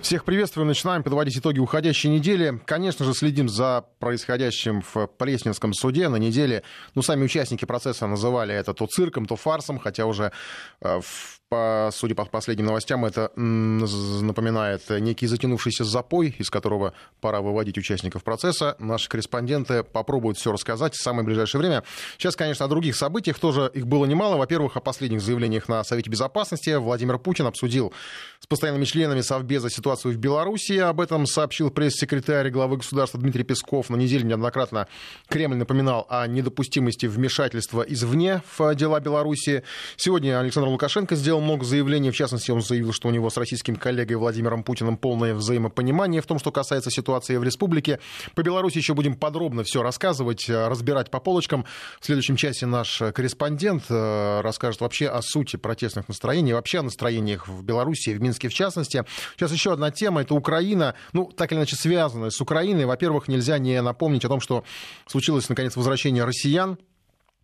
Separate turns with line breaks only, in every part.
Всех приветствую. Начинаем подводить итоги уходящей недели. Конечно же, следим за происходящим в Пресненском суде. На неделе, ну, сами участники процесса называли это то цирком, то фарсом, хотя уже э, по, судя по последним новостям, это напоминает некий затянувшийся запой, из которого пора выводить участников процесса. Наши корреспонденты попробуют все рассказать в самое ближайшее время. Сейчас, конечно, о других событиях тоже их было немало. Во-первых, о последних заявлениях на Совете Безопасности. Владимир Путин обсудил с постоянными членами Совбеза ситуацию в Беларуси. Об этом сообщил пресс-секретарь главы государства Дмитрий Песков. На неделе неоднократно Кремль напоминал о недопустимости вмешательства извне в дела Беларуси. Сегодня Александр Лукашенко сделал много заявлений. В частности, он заявил, что у него с российским коллегой Владимиром Путиным полное взаимопонимание в том, что касается ситуации в республике. По Беларуси еще будем подробно все рассказывать, э, разбирать по полочкам. В следующем часе наш корреспондент э, расскажет вообще о сути протестных настроений, вообще о настроениях в Беларуси, в Минске в частности. Сейчас еще одна тема, это Украина, ну, так или иначе связанная с Украиной. Во-первых, нельзя не напомнить о том, что случилось, наконец, возвращение россиян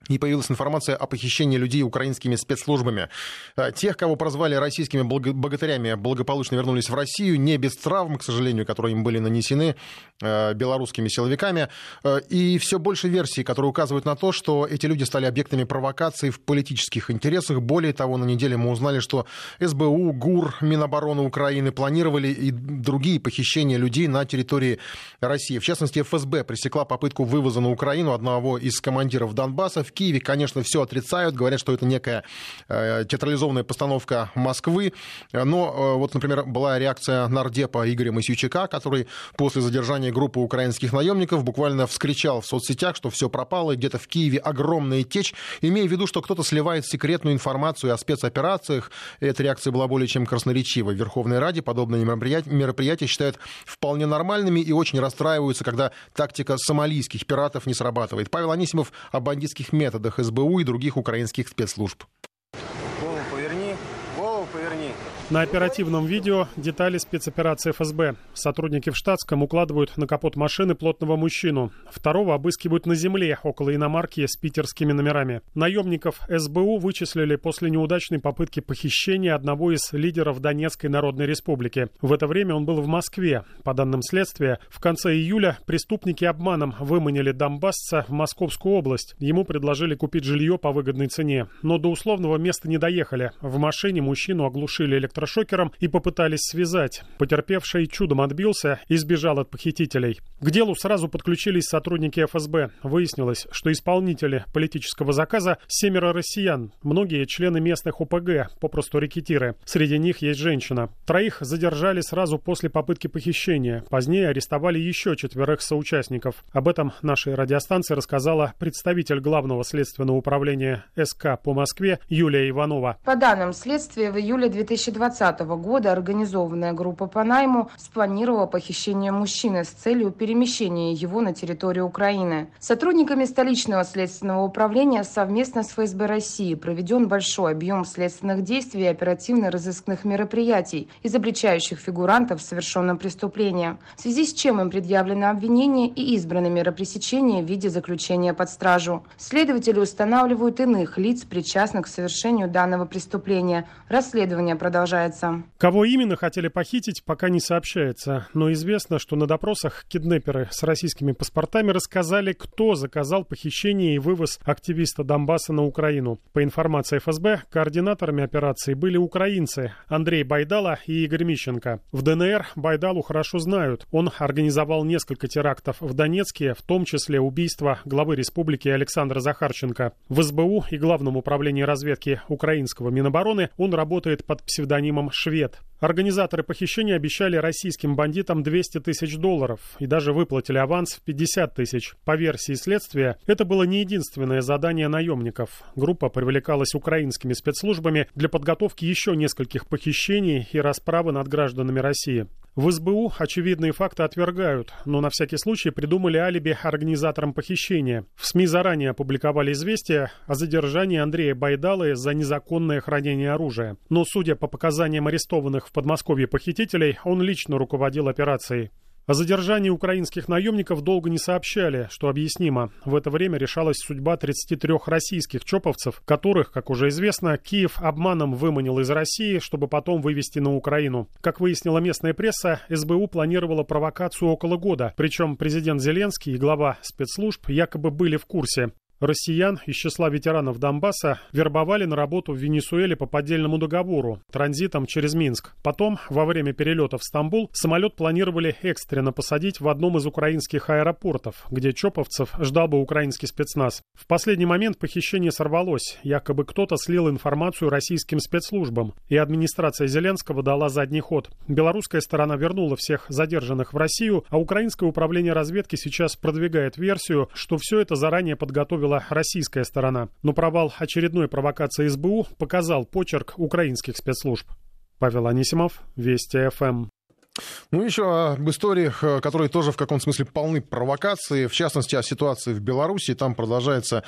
и появилась информация о похищении людей украинскими спецслужбами. Э, тех, кого прозвали российскими богатырями, благополучно вернулись в Россию, не без травм, к сожалению, которые им были нанесены э, белорусскими силовиками. Э, и все больше версий, которые указывают на то, что эти люди стали объектами провокаций в политических интересах. Более того, на неделе мы узнали, что СБУ, ГУР, Минобороны Украины планировали и другие похищения людей на территории России. В частности, ФСБ пресекла попытку вывоза на Украину одного из командиров Донбасса Киеве, конечно, все отрицают, говорят, что это некая э, театрализованная постановка Москвы. Но э, вот, например, была реакция нардепа Игоря Масючака, который после задержания группы украинских наемников буквально вскричал в соцсетях, что все пропало, где-то в Киеве огромная течь, имея в виду, что кто-то сливает секретную информацию о спецоперациях. Эта реакция была более чем красноречива. В Верховной Раде подобные мероприятия считают вполне нормальными и очень расстраиваются, когда тактика сомалийских пиратов не срабатывает. Павел Анисимов о бандитских методах СБУ и других украинских спецслужб.
На оперативном видео детали спецоперации ФСБ. Сотрудники в штатском укладывают на капот машины плотного мужчину. Второго обыскивают на земле, около иномарки с питерскими номерами. Наемников СБУ вычислили после неудачной попытки похищения одного из лидеров Донецкой Народной Республики. В это время он был в Москве. По данным следствия, в конце июля преступники обманом выманили донбассца в Московскую область. Ему предложили купить жилье по выгодной цене. Но до условного места не доехали. В машине мужчину оглушили электроэнергией электрошокером и попытались связать. Потерпевший чудом отбился и сбежал от похитителей. К делу сразу подключились сотрудники ФСБ. Выяснилось, что исполнители политического заказа семеро россиян, многие члены местных ОПГ, попросту рекетиры. Среди них есть женщина. Троих задержали сразу после попытки похищения. Позднее арестовали еще четверых соучастников. Об этом нашей радиостанции рассказала представитель главного следственного управления СК по Москве Юлия Иванова.
По данным следствия, в июле 2020 2020 года организованная группа по найму спланировала похищение мужчины с целью перемещения его на территорию Украины. Сотрудниками столичного следственного управления совместно с ФСБ России проведен большой объем следственных действий и оперативно-розыскных мероприятий, изобличающих фигурантов в совершенном преступлении, в связи с чем им предъявлено обвинение и избраны меры пресечения в виде заключения под стражу. Следователи устанавливают иных лиц, причастных к совершению данного преступления. Расследование продолжается продолжается.
Кого именно хотели похитить, пока не сообщается. Но известно, что на допросах киднеперы с российскими паспортами рассказали, кто заказал похищение и вывоз активиста Донбасса на Украину. По информации ФСБ, координаторами операции были украинцы Андрей Байдала и Игорь Мищенко. В ДНР Байдалу хорошо знают. Он организовал несколько терактов в Донецке, в том числе убийство главы республики Александра Захарченко. В СБУ и Главном управлении разведки украинского Минобороны он работает под псевдонимом псевдонимом «Швед». Организаторы похищения обещали российским бандитам 200 тысяч долларов и даже выплатили аванс в 50 тысяч. По версии следствия, это было не единственное задание наемников. Группа привлекалась украинскими спецслужбами для подготовки еще нескольких похищений и расправы над гражданами России. В СБУ очевидные факты отвергают, но на всякий случай придумали алиби организаторам похищения. В СМИ заранее опубликовали известие о задержании Андрея Байдалы за незаконное хранение оружия. Но, судя по показаниям арестованных в Подмосковье похитителей, он лично руководил операцией. О задержании украинских наемников долго не сообщали, что объяснимо. В это время решалась судьба 33 российских чоповцев, которых, как уже известно, Киев обманом выманил из России, чтобы потом вывести на Украину. Как выяснила местная пресса, СБУ планировала провокацию около года, причем президент Зеленский и глава спецслужб якобы были в курсе. Россиян из числа ветеранов Донбасса вербовали на работу в Венесуэле по поддельному договору, транзитом через Минск. Потом, во время перелета в Стамбул, самолет планировали экстренно посадить в одном из украинских аэропортов, где чоповцев ждал бы украинский спецназ. В последний момент похищение сорвалось. Якобы кто-то слил информацию российским спецслужбам, и администрация Зеленского дала задний ход. Белорусская сторона вернула всех задержанных в Россию, а украинское управление разведки сейчас продвигает версию, что все это заранее подготовило была российская сторона, но провал очередной провокации СБУ показал почерк украинских спецслужб. Павел Анисимов, Вести ФМ.
Ну, еще об историях, э, которые тоже в каком-то смысле полны провокации, в частности, о ситуации в Беларуси. Там продолжается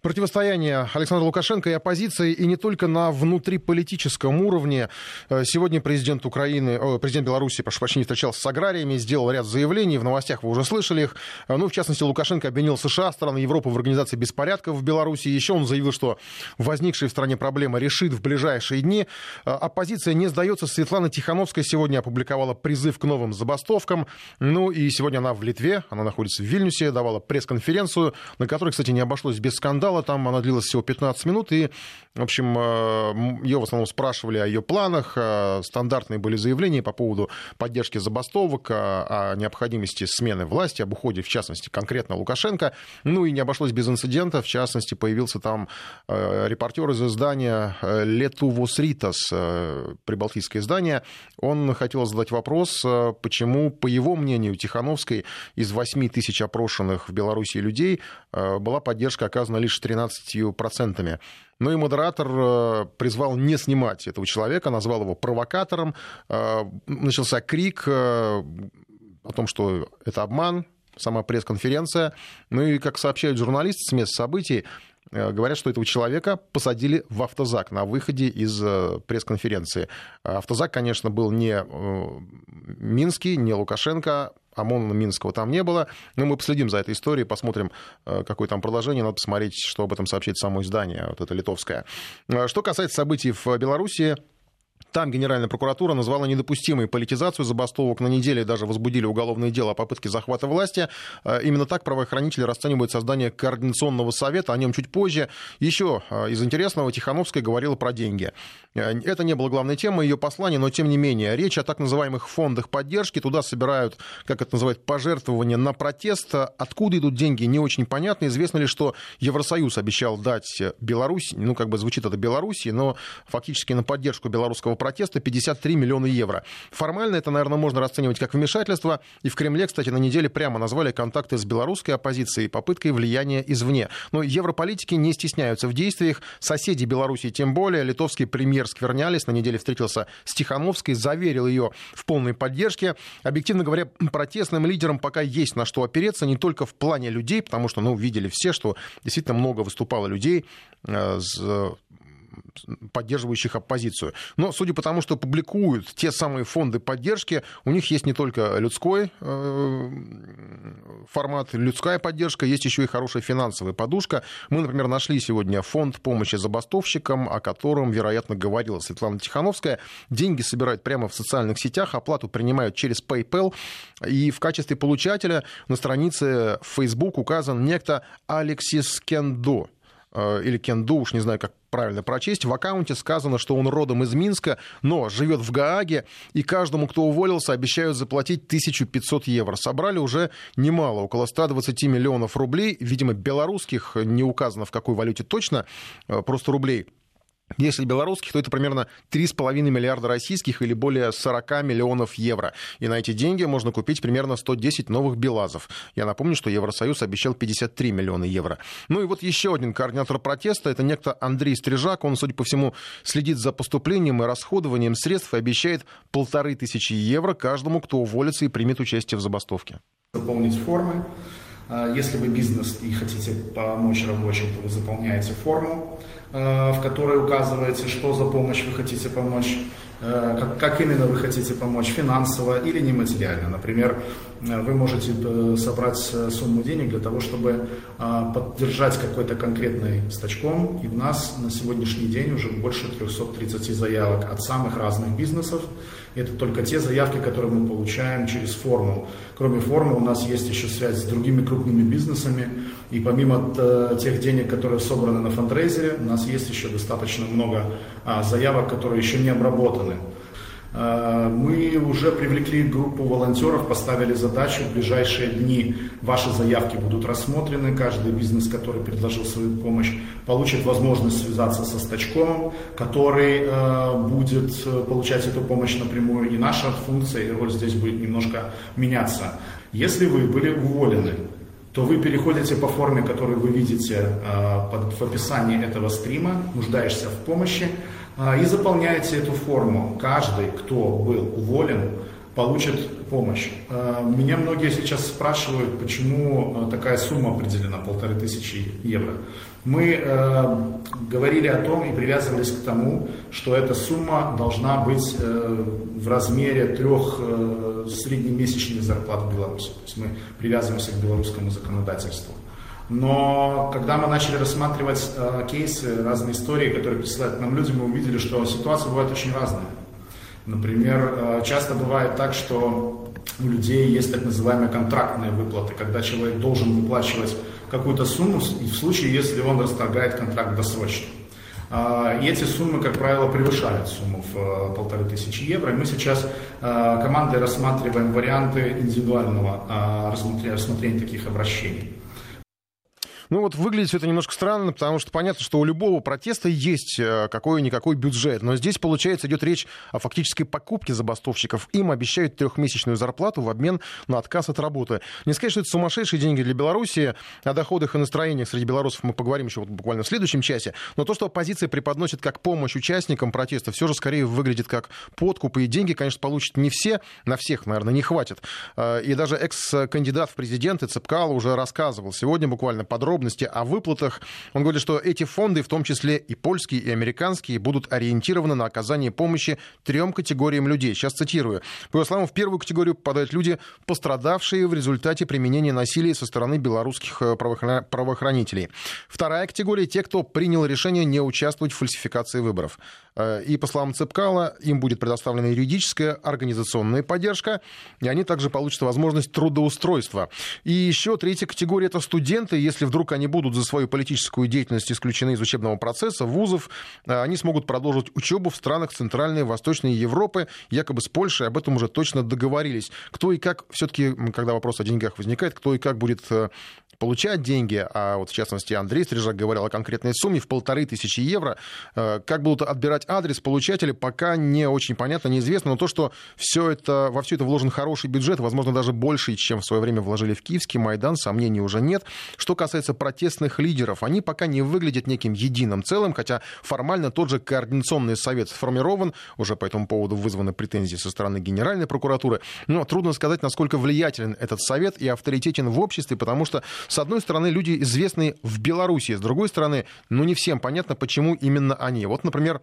противостояние Александра Лукашенко и оппозиции, и не только на внутриполитическом уровне. Э, сегодня президент Украины, о, президент Беларуси, прошу прощения, встречался с аграриями, сделал ряд заявлений, в новостях вы уже слышали их. Э, ну, в частности, Лукашенко обвинил США, страны Европы в организации беспорядков в Беларуси. Еще он заявил, что возникшие в стране проблемы решит в ближайшие дни. Оппозиция не сдается. Светлана Тихановская сегодня опубликовала призыв к новым забастовкам. Ну и сегодня она в Литве, она находится в Вильнюсе, давала пресс-конференцию, на которой, кстати, не обошлось без скандала. Там она длилась всего 15 минут, и, в общем, э, ее в основном спрашивали о ее планах. Э, стандартные были заявления по поводу поддержки забастовок, о необходимости смены власти, об уходе, в частности, конкретно Лукашенко. Ну и не обошлось без инцидента. В частности, появился там э, репортер из издания «Летувос Ритас», прибалтийское издание. Он хотел задать вопрос, э, почему, по его мнению, Тихановской из 8 тысяч опрошенных в Беларуси людей э, была поддержка оказана лишь 13%. Ну и модератор э, призвал не снимать этого человека, назвал его провокатором. Начался крик о том, что это обман, сама пресс-конференция. Ну и, как сообщают журналисты с мест событий, Э, говорят, что этого человека посадили в автозак на выходе из э, пресс-конференции. Автозак, конечно, был не э, Минский, не Лукашенко, ОМОНа Минского там не было. Но мы последим за этой историей, посмотрим, какое там продолжение. Надо посмотреть, что об этом сообщит само издание, вот это литовское. Что касается событий в Беларуси, там Генеральная прокуратура назвала недопустимой политизацию забастовок. На неделе даже возбудили уголовное дело о попытке захвата власти. Э, именно так правоохранители расценивают создание координационного совета. О нем чуть позже. Еще э, из интересного Тихановская говорила про деньги. Э, это не было главной темой ее послания, но тем не менее. Речь о так называемых фондах поддержки. Туда собирают, как это называют, пожертвования на протест. Откуда идут деньги, не очень понятно. Известно ли, что Евросоюз обещал дать Беларусь, ну как бы звучит это Белоруссии, но фактически на поддержку белорусского протеста 53 миллиона евро. Формально это, наверное, можно расценивать как вмешательство. И в Кремле, кстати, на неделе прямо назвали контакты с белорусской оппозицией попыткой влияния извне. Но европолитики не стесняются в действиях. Соседи Беларуси тем более. Литовский премьер Сквернялис на неделе встретился с Тихановской, заверил ее в полной поддержке. Объективно говоря, протестным лидерам пока есть на что опереться, не только в плане людей, потому что, ну, видели все, что действительно много выступало людей э, поддерживающих оппозицию. Но судя по тому, что публикуют те самые фонды поддержки, у них есть не только людской э, формат, людская поддержка, есть еще и хорошая финансовая подушка. Мы, например, нашли сегодня фонд помощи забастовщикам, о котором, вероятно, говорила Светлана Тихановская. Деньги собирают прямо в социальных сетях, оплату принимают через PayPal. И в качестве получателя на странице Facebook указан некто Алексис Кендо э, или Кенду, уж не знаю, как правильно прочесть, в аккаунте сказано, что он родом из Минска, но живет в Гааге, и каждому, кто уволился, обещают заплатить 1500 евро. Собрали уже немало, около 120 миллионов рублей, видимо, белорусских, не указано в какой валюте точно, э, просто рублей. Если белорусских, то это примерно 3,5 миллиарда российских или более 40 миллионов евро. И на эти деньги можно купить примерно 110 новых БелАЗов. Я напомню, что Евросоюз обещал 53 миллиона евро. Ну и вот еще один координатор протеста, это некто Андрей Стрижак. Он, судя по всему, следит за поступлением и расходованием средств и обещает полторы тысячи евро каждому, кто уволится и примет участие в забастовке.
Заполнить формы. А, если вы бизнес и хотите помочь рабочим, то вы заполняете форму. Э, в которой указывается, что за помощь вы хотите помочь. Э, как, как именно вы хотите помочь, финансово или нематериально. Например, э, вы можете собрать сумму денег для того, чтобы поддержать какой-то конкретный стачком. И у нас на сегодняшний день уже больше 330 заявок от самых разных бизнесов. Это только те заявки, которые мы получаем через форму. Кроме формы у нас есть еще связь с другими крупными бизнесами. И помимо тех денег, которые собраны на фандрейзере, у нас есть еще достаточно много а, заявок, которые еще не обработаны. А, мы уже привлекли группу волонтеров, поставили задачу, в ближайшие дни ваши заявки будут рассмотрены, каждый бизнес, который предложил свою помощь, получит возможность связаться со Стачком, который а, будет э, получать эту помощь напрямую, и наша функция и роль здесь будет немножко меняться. Если вы были уволены, то вы переходите по форме, которую вы видите в описании этого стрима, нуждаешься в помощи, и заполняете эту форму. Каждый, кто был уволен, получит помощь. А, меня многие сейчас спрашивают, почему а, такая сумма определена, полторы тысячи евро. Мы говорили о том и привязывались к тому, что эта сумма должна быть в размере трех среднемесячных зарплат в Беларуси. То есть мы привязываемся к белорусскому законодательству. Но когда мы начали рассматривать э, кейсы, разные истории, которые присылают нам люди, мы увидели, что ситуация бывает очень разная. Например, э, часто бывает так, что у людей есть так называемые контрактные выплаты, когда человек должен выплачивать какую-то сумму в случае, если он расторгает контракт досрочно. И эти суммы, как правило, превышают сумму в э, полторы тысячи евро. И мы сейчас э, командой рассматриваем варианты индивидуального рассмотрения таких обращений.
Ну вот выглядит это немножко странно, потому что понятно, что у любого протеста есть э, какой-никакой бюджет. Но здесь, получается, идет речь о фактической покупке забастовщиков. Им обещают трехмесячную зарплату в обмен на отказ от работы. Не сказать, что это сумасшедшие деньги для Беларуси. О доходах и настроениях среди белорусов мы поговорим еще вот буквально в следующем часе. Но то, что оппозиция преподносит как помощь участникам протеста, все же скорее выглядит как подкуп. И деньги, конечно, получат не все, на всех, наверное, не хватит. Э, и даже экс-кандидат в президенты Цепкало уже рассказывал сегодня буквально подробно подробности о выплатах. Он говорит, что эти фонды, в том числе и польские, и американские, будут ориентированы на оказание помощи трем категориям людей. Сейчас цитирую. По его словам, в первую категорию попадают люди, пострадавшие в результате применения насилия со стороны белорусских э, правоохранителей. Вторая категория – те, кто принял решение не участвовать в фальсификации выборов. Э, и, по словам Цепкала, им будет предоставлена юридическая, организационная поддержка, и они также получат возможность трудоустройства. И еще третья категория – это студенты. Если вдруг они будут за свою политическую деятельность исключены из учебного процесса, вузов, э, они смогут продолжить учебу в странах Центральной и Восточной Европы, якобы с Польшей, об этом уже точно договорились. Кто и как, все-таки, когда вопрос о деньгах возникает, кто и как будет э, получать деньги, а вот в частности Андрей Стрижак говорил о конкретной сумме в полторы тысячи евро, как будут отбирать адрес получателя пока не очень понятно, неизвестно, но то, что все это, во все это вложен хороший бюджет, возможно, даже больше, чем в свое время вложили в Киевский Майдан, сомнений уже нет. Что касается протестных лидеров, они пока не выглядят неким единым целым, хотя формально тот же координационный совет сформирован, уже по этому поводу вызваны претензии со стороны Генеральной прокуратуры, но трудно сказать, насколько влиятелен этот совет и авторитетен в обществе, потому что, с одной стороны, люди известные в Беларуси, с другой стороны, ну не всем понятно, почему именно они. Вот, например,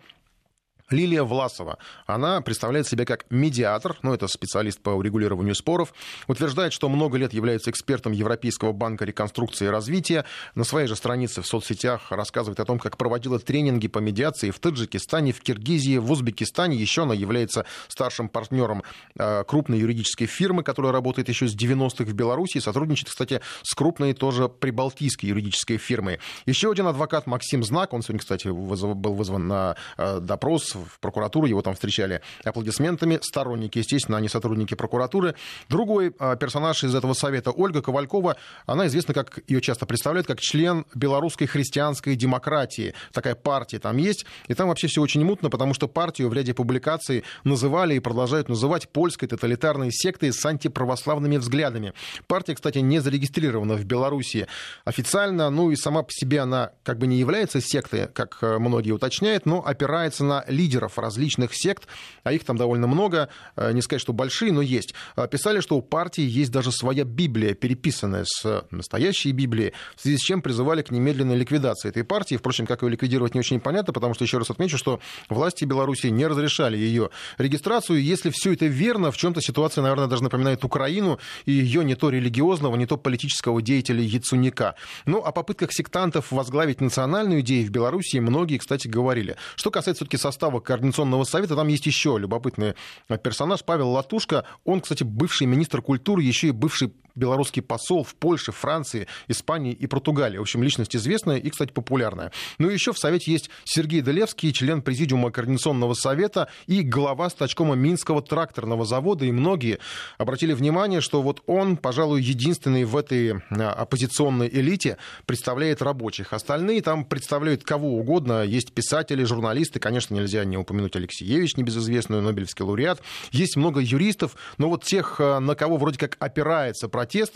Лилия Власова, она представляет себя как медиатор, ну, это специалист по урегулированию споров, утверждает, что много лет является экспертом Европейского банка реконструкции и развития. На своей же странице в соцсетях рассказывает о том, как проводила тренинги по медиации в Таджикистане, в Киргизии, в Узбекистане. Еще она является старшим партнером э, крупной юридической фирмы, которая работает еще с 90-х в Беларуси, сотрудничает, кстати, с крупной тоже прибалтийской юридической фирмой. Еще один адвокат Максим Знак, он сегодня, кстати, был вызван на э, допрос в прокуратуру, его там встречали аплодисментами. Сторонники, естественно, они сотрудники прокуратуры. Другой а, персонаж из этого совета, Ольга Ковалькова, она известна, как ее часто представляют, как член белорусской христианской демократии. Такая партия там есть. И там вообще все очень мутно, потому что партию в ряде публикаций называли и продолжают называть польской тоталитарной сектой с антиправославными взглядами. Партия, кстати, не зарегистрирована в Беларуси официально, ну и сама по себе она как бы не является сектой, как э, многие уточняют, но опирается на лидеров лидеров различных сект, а их там довольно много, не сказать, что большие, но есть, писали, что у партии есть даже своя Библия, переписанная с настоящей Библией, в связи с чем призывали к немедленной ликвидации этой партии. Впрочем, как ее ликвидировать не очень понятно, потому что, еще раз отмечу, что власти Беларуси не разрешали ее регистрацию. Если все это верно, в чем-то ситуация, наверное, даже напоминает Украину и ее не то религиозного, не то политического деятеля Яцуника. Ну, о попытках сектантов возглавить национальную идею в Беларуси многие, кстати, говорили. Что касается все-таки состава Координационного совета, там есть еще любопытный персонаж Павел Латушка. Он, кстати, бывший министр культуры, еще и бывший белорусский посол в Польше, Франции, Испании и Португалии. В общем, личность известная и, кстати, популярная. Ну и еще в Совете есть Сергей Делевский, член Президиума Координационного совета и глава стачкома Минского тракторного завода. И многие обратили внимание, что вот он, пожалуй, единственный в этой а, оппозиционной элите представляет рабочих. Остальные там представляют кого угодно. Есть писатели, журналисты. Конечно, нельзя не упомянуть Алексеевич, небезызвестную Нобелевский лауреат. Есть много юристов, но вот тех, а, на кого вроде как опирается протест,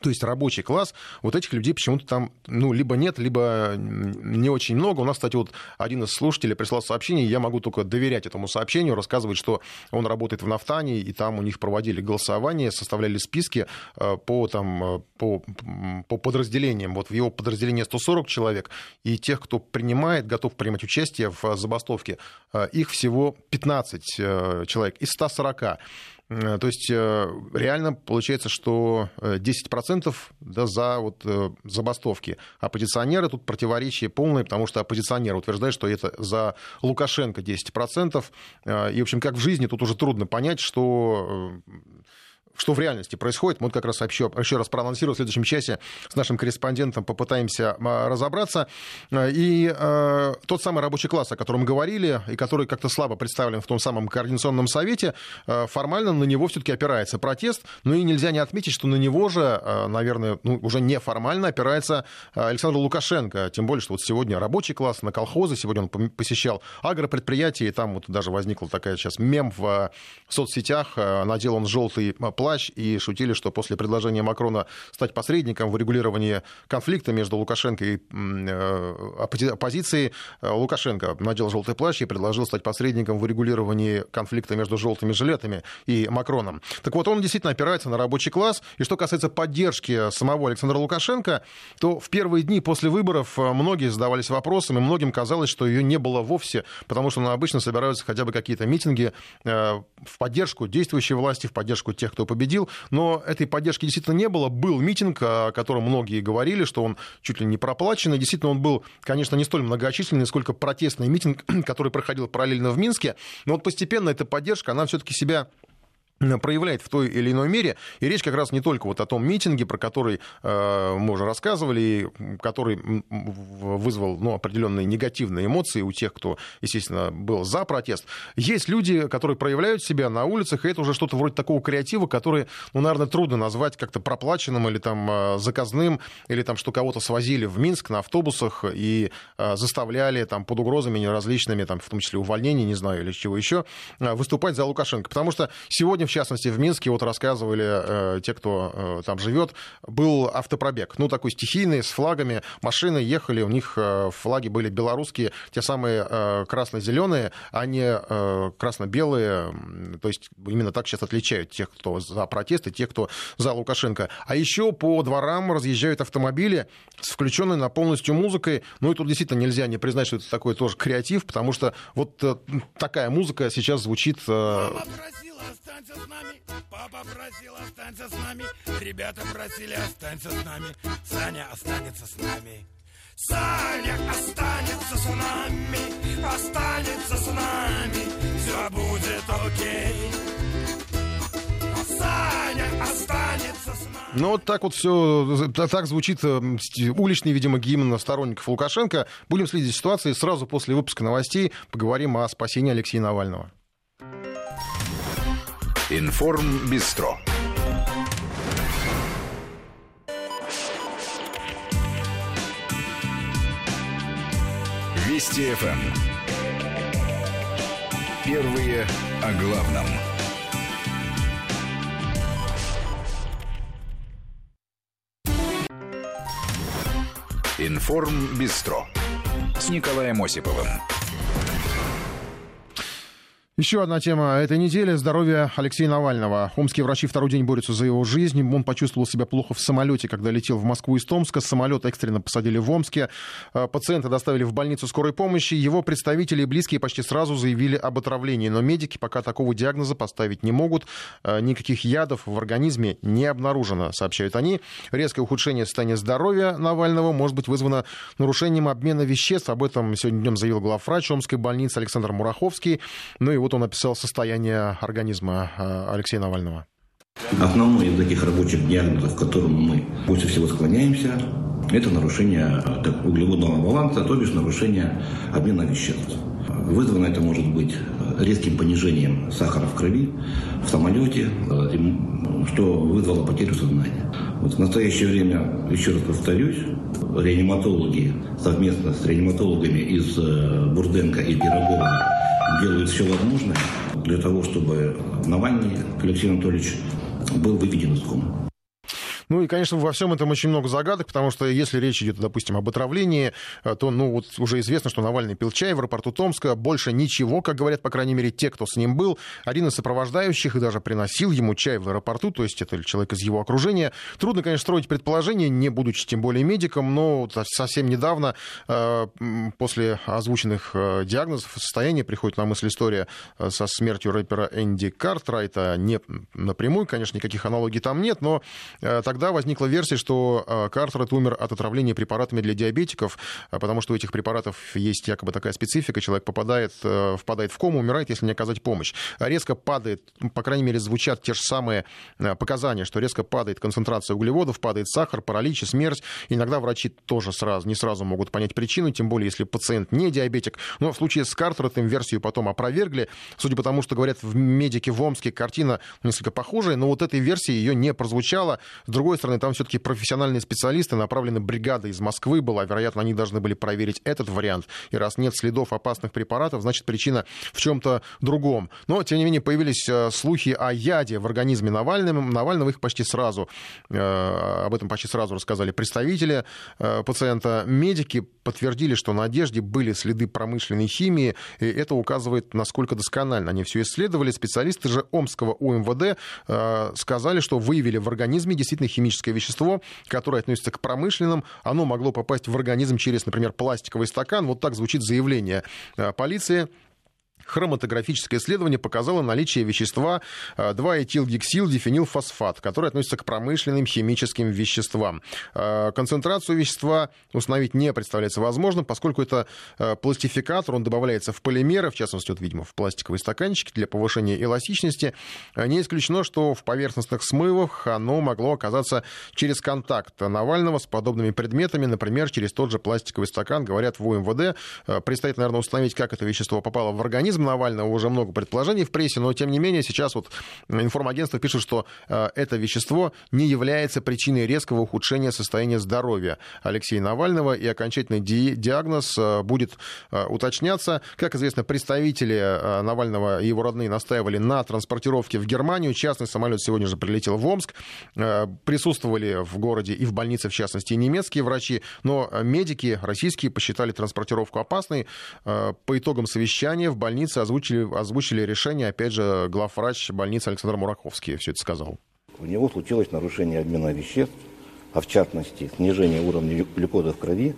то есть рабочий класс, вот этих людей почему-то там, ну, либо нет, либо не очень много. У нас, кстати, вот один из слушателей прислал сообщение, я могу только доверять этому сообщению, рассказывать, что он работает в Нафтане, и там у них проводили голосование, составляли списки э, по, там, э, по, по подразделениям. Вот в его подразделении 140 человек, и тех, кто принимает, готов принимать участие в забастовке, э, их всего 15 человек из 140. Э, то есть э, реально получается, что 10% э, да, за вот, забастовки. Оппозиционеры тут противоречие полное, потому что оппозиционеры утверждают, что это за Лукашенко 10%. И, в общем, как в жизни, тут уже трудно понять, что что в реальности происходит. Мы вот как раз еще, еще раз проанонсируем в следующем часе с нашим корреспондентом попытаемся разобраться. И э, тот самый рабочий класс, о котором говорили, и который как-то слабо представлен в том самом координационном совете, э, формально на него все-таки опирается протест. Ну и нельзя не отметить, что на него же, э, наверное, ну, уже неформально опирается Александр Лукашенко. Тем более, что вот сегодня рабочий класс на колхозы, сегодня он посещал агропредприятие, и там вот даже возникла такая сейчас мем в соцсетях, надел он желтый плащ и шутили, что после предложения Макрона стать посредником в регулировании конфликта между Лукашенко и э, оппозицией, э, Лукашенко надел желтый плащ и предложил стать посредником в регулировании конфликта между желтыми жилетами и Макроном. Так вот, он действительно опирается на рабочий класс. И что касается поддержки самого Александра Лукашенко, то в первые дни после выборов э, многие задавались вопросом, и многим казалось, что ее не было вовсе, потому что обычно собираются хотя бы какие-то митинги в поддержку действующей власти, в поддержку тех, кто победил, но этой поддержки действительно не было. Был митинг, о котором многие говорили, что он чуть ли не проплаченный. Действительно, он был, конечно, не столь многочисленный, сколько протестный митинг, который проходил параллельно в Минске. Но вот постепенно эта поддержка, она все-таки себя проявляет в той или иной мере. И речь как раз не только вот о том митинге, про который э, мы уже рассказывали, который вызвал ну, определенные негативные эмоции у тех, кто, естественно, был за протест. Есть люди, которые проявляют себя на улицах, и это уже что-то вроде такого креатива, который, ну, наверное, трудно назвать как-то проплаченным или там э, заказным, или там, что кого-то свозили в Минск на автобусах и э, заставляли там под угрозами различными, там, в том числе увольнений, не знаю, или чего еще, э, выступать за Лукашенко. Потому что сегодня частности, в Минске, вот рассказывали э, те, кто э, там живет, был автопробег. Ну, такой стихийный, с флагами. Машины ехали, у них э, флаги были белорусские, те самые э, красно-зеленые, а не э, красно-белые. То есть именно так сейчас отличают тех, кто за протесты, тех, кто за Лукашенко. А еще по дворам разъезжают автомобили с включенной на полностью музыкой. Ну, и тут действительно нельзя не признать, что это такой тоже креатив, потому что вот э, такая музыка сейчас звучит... Э, останься с нами. Папа просил, останься с нами. Ребята просили, останься с нами. Саня останется с нами. Саня останется с нами, останется с нами. Все будет окей. Саня останется с нами. Ну, вот так вот все, так звучит э, уличный, видимо, гимн сторонников Лукашенко. Будем следить за ситуацией. Сразу после выпуска новостей поговорим о спасении Алексея Навального.
Информ Бистро. Вести ФМ. Первые о главном. Информ Бистро с Николаем Осиповым.
Еще одна тема этой недели – здоровье Алексея Навального. Омские врачи второй день борются за его жизнь. Он почувствовал себя плохо в самолете, когда летел в Москву из Томска. Самолет экстренно посадили в Омске. Э, пациента доставили в больницу скорой помощи. Его представители и близкие почти сразу заявили об отравлении. Но медики пока такого диагноза поставить не могут. Э, никаких ядов в организме не обнаружено, сообщают они. Резкое ухудшение состояния здоровья Навального может быть вызвано нарушением обмена веществ. Об этом сегодня днем заявил главврач Омской больницы Александр Мураховский. Ну и вот он описал состояние организма э, Алексея Навального.
Основной из таких рабочих диагнозов, к которому мы больше всего склоняемся, это нарушение углеводного баланса, то бишь нарушение обмена веществ. Вызвано это может быть резким понижением сахара в крови, в самолете, э, что вызвало потерю сознания. Вот в настоящее время, еще раз повторюсь, реаниматологи совместно с реаниматологами из э, Бурденко и Пирогова делают все возможное для того, чтобы Навальный Алексей Анатольевич был выведен из комы.
Ну и, конечно, во всем этом очень много загадок, потому что если речь идет, допустим, об отравлении, э, то, ну, вот уже известно, что Навальный пил чай в аэропорту Томска. Больше ничего, как говорят, по крайней мере, те, кто с ним был. Один из сопровождающих и даже приносил ему чай в аэропорту, то есть это человек из его окружения. Трудно, конечно, строить предположение, не будучи тем более медиком, но совсем недавно, э, после озвученных э, диагнозов, состояния приходит на мысль история со смертью рэпера Энди Картрайта. Не напрямую, конечно, никаких аналогий там нет, но тогда тогда возникла версия, что э, Картерет умер от отравления препаратами для диабетиков, э, потому что у этих препаратов есть якобы такая специфика, человек попадает, э, впадает в кому, умирает, если не оказать помощь. Резко падает, по крайней мере, звучат те же самые показания, что резко падает концентрация углеводов, падает сахар, паралич и смерть. Иногда врачи тоже сразу, не сразу могут понять причину, тем более, если пациент не диабетик. Но в случае с Картеретом версию потом опровергли, судя по тому, что говорят в медике в Омске, картина несколько похожая, но вот этой версии ее не прозвучало. Другой другой стороны, там все-таки профессиональные специалисты, направлены бригада из Москвы была, вероятно, они должны были проверить этот вариант. И раз нет следов опасных препаратов, значит, причина в чем-то другом. Но, тем не менее, появились э, слухи о яде в организме Навального. Навального их почти сразу, э, об этом почти сразу рассказали представители э, пациента. Медики подтвердили, что на одежде были следы промышленной химии, и это указывает, насколько досконально они все исследовали. Специалисты же Омского УМВД сказали, что выявили в организме действительно химические химическое вещество, которое относится к промышленным. Оно могло попасть в организм через, например, пластиковый стакан. Вот так звучит заявление э, полиции. Хроматографическое исследование показало наличие вещества 2-этилгексилдифенилфосфат, который относится к промышленным химическим веществам. Э, концентрацию вещества установить не представляется возможным, поскольку это э, пластификатор, он добавляется в полимеры, в частности, вот, видимо, в пластиковые стаканчики для повышения эластичности. Э, не исключено, что в поверхностных смывах оно могло оказаться через контакт Навального с подобными предметами, например, через тот же пластиковый стакан, говорят в УМВД. Предстоит, наверное, установить, как это вещество попало в организм, организм Навального, уже много предположений в прессе, но тем не менее сейчас вот информагентство пишет, что э, это вещество не является причиной резкого ухудшения состояния здоровья Алексея Навального, и окончательный ди- диагноз э, будет э, уточняться. Как известно, представители Навального и его родные настаивали на транспортировке в Германию. Частный самолет сегодня же прилетел в Омск. Присутствовали в городе и в больнице, в частности, немецкие врачи, но медики российские посчитали транспортировку опасной. По итогам совещания в больнице больницы озвучили, озвучили решение, опять же, главврач больницы Александр Мураковский все это сказал.
У него случилось нарушение обмена веществ, а в частности снижение уровня глюкозы в крови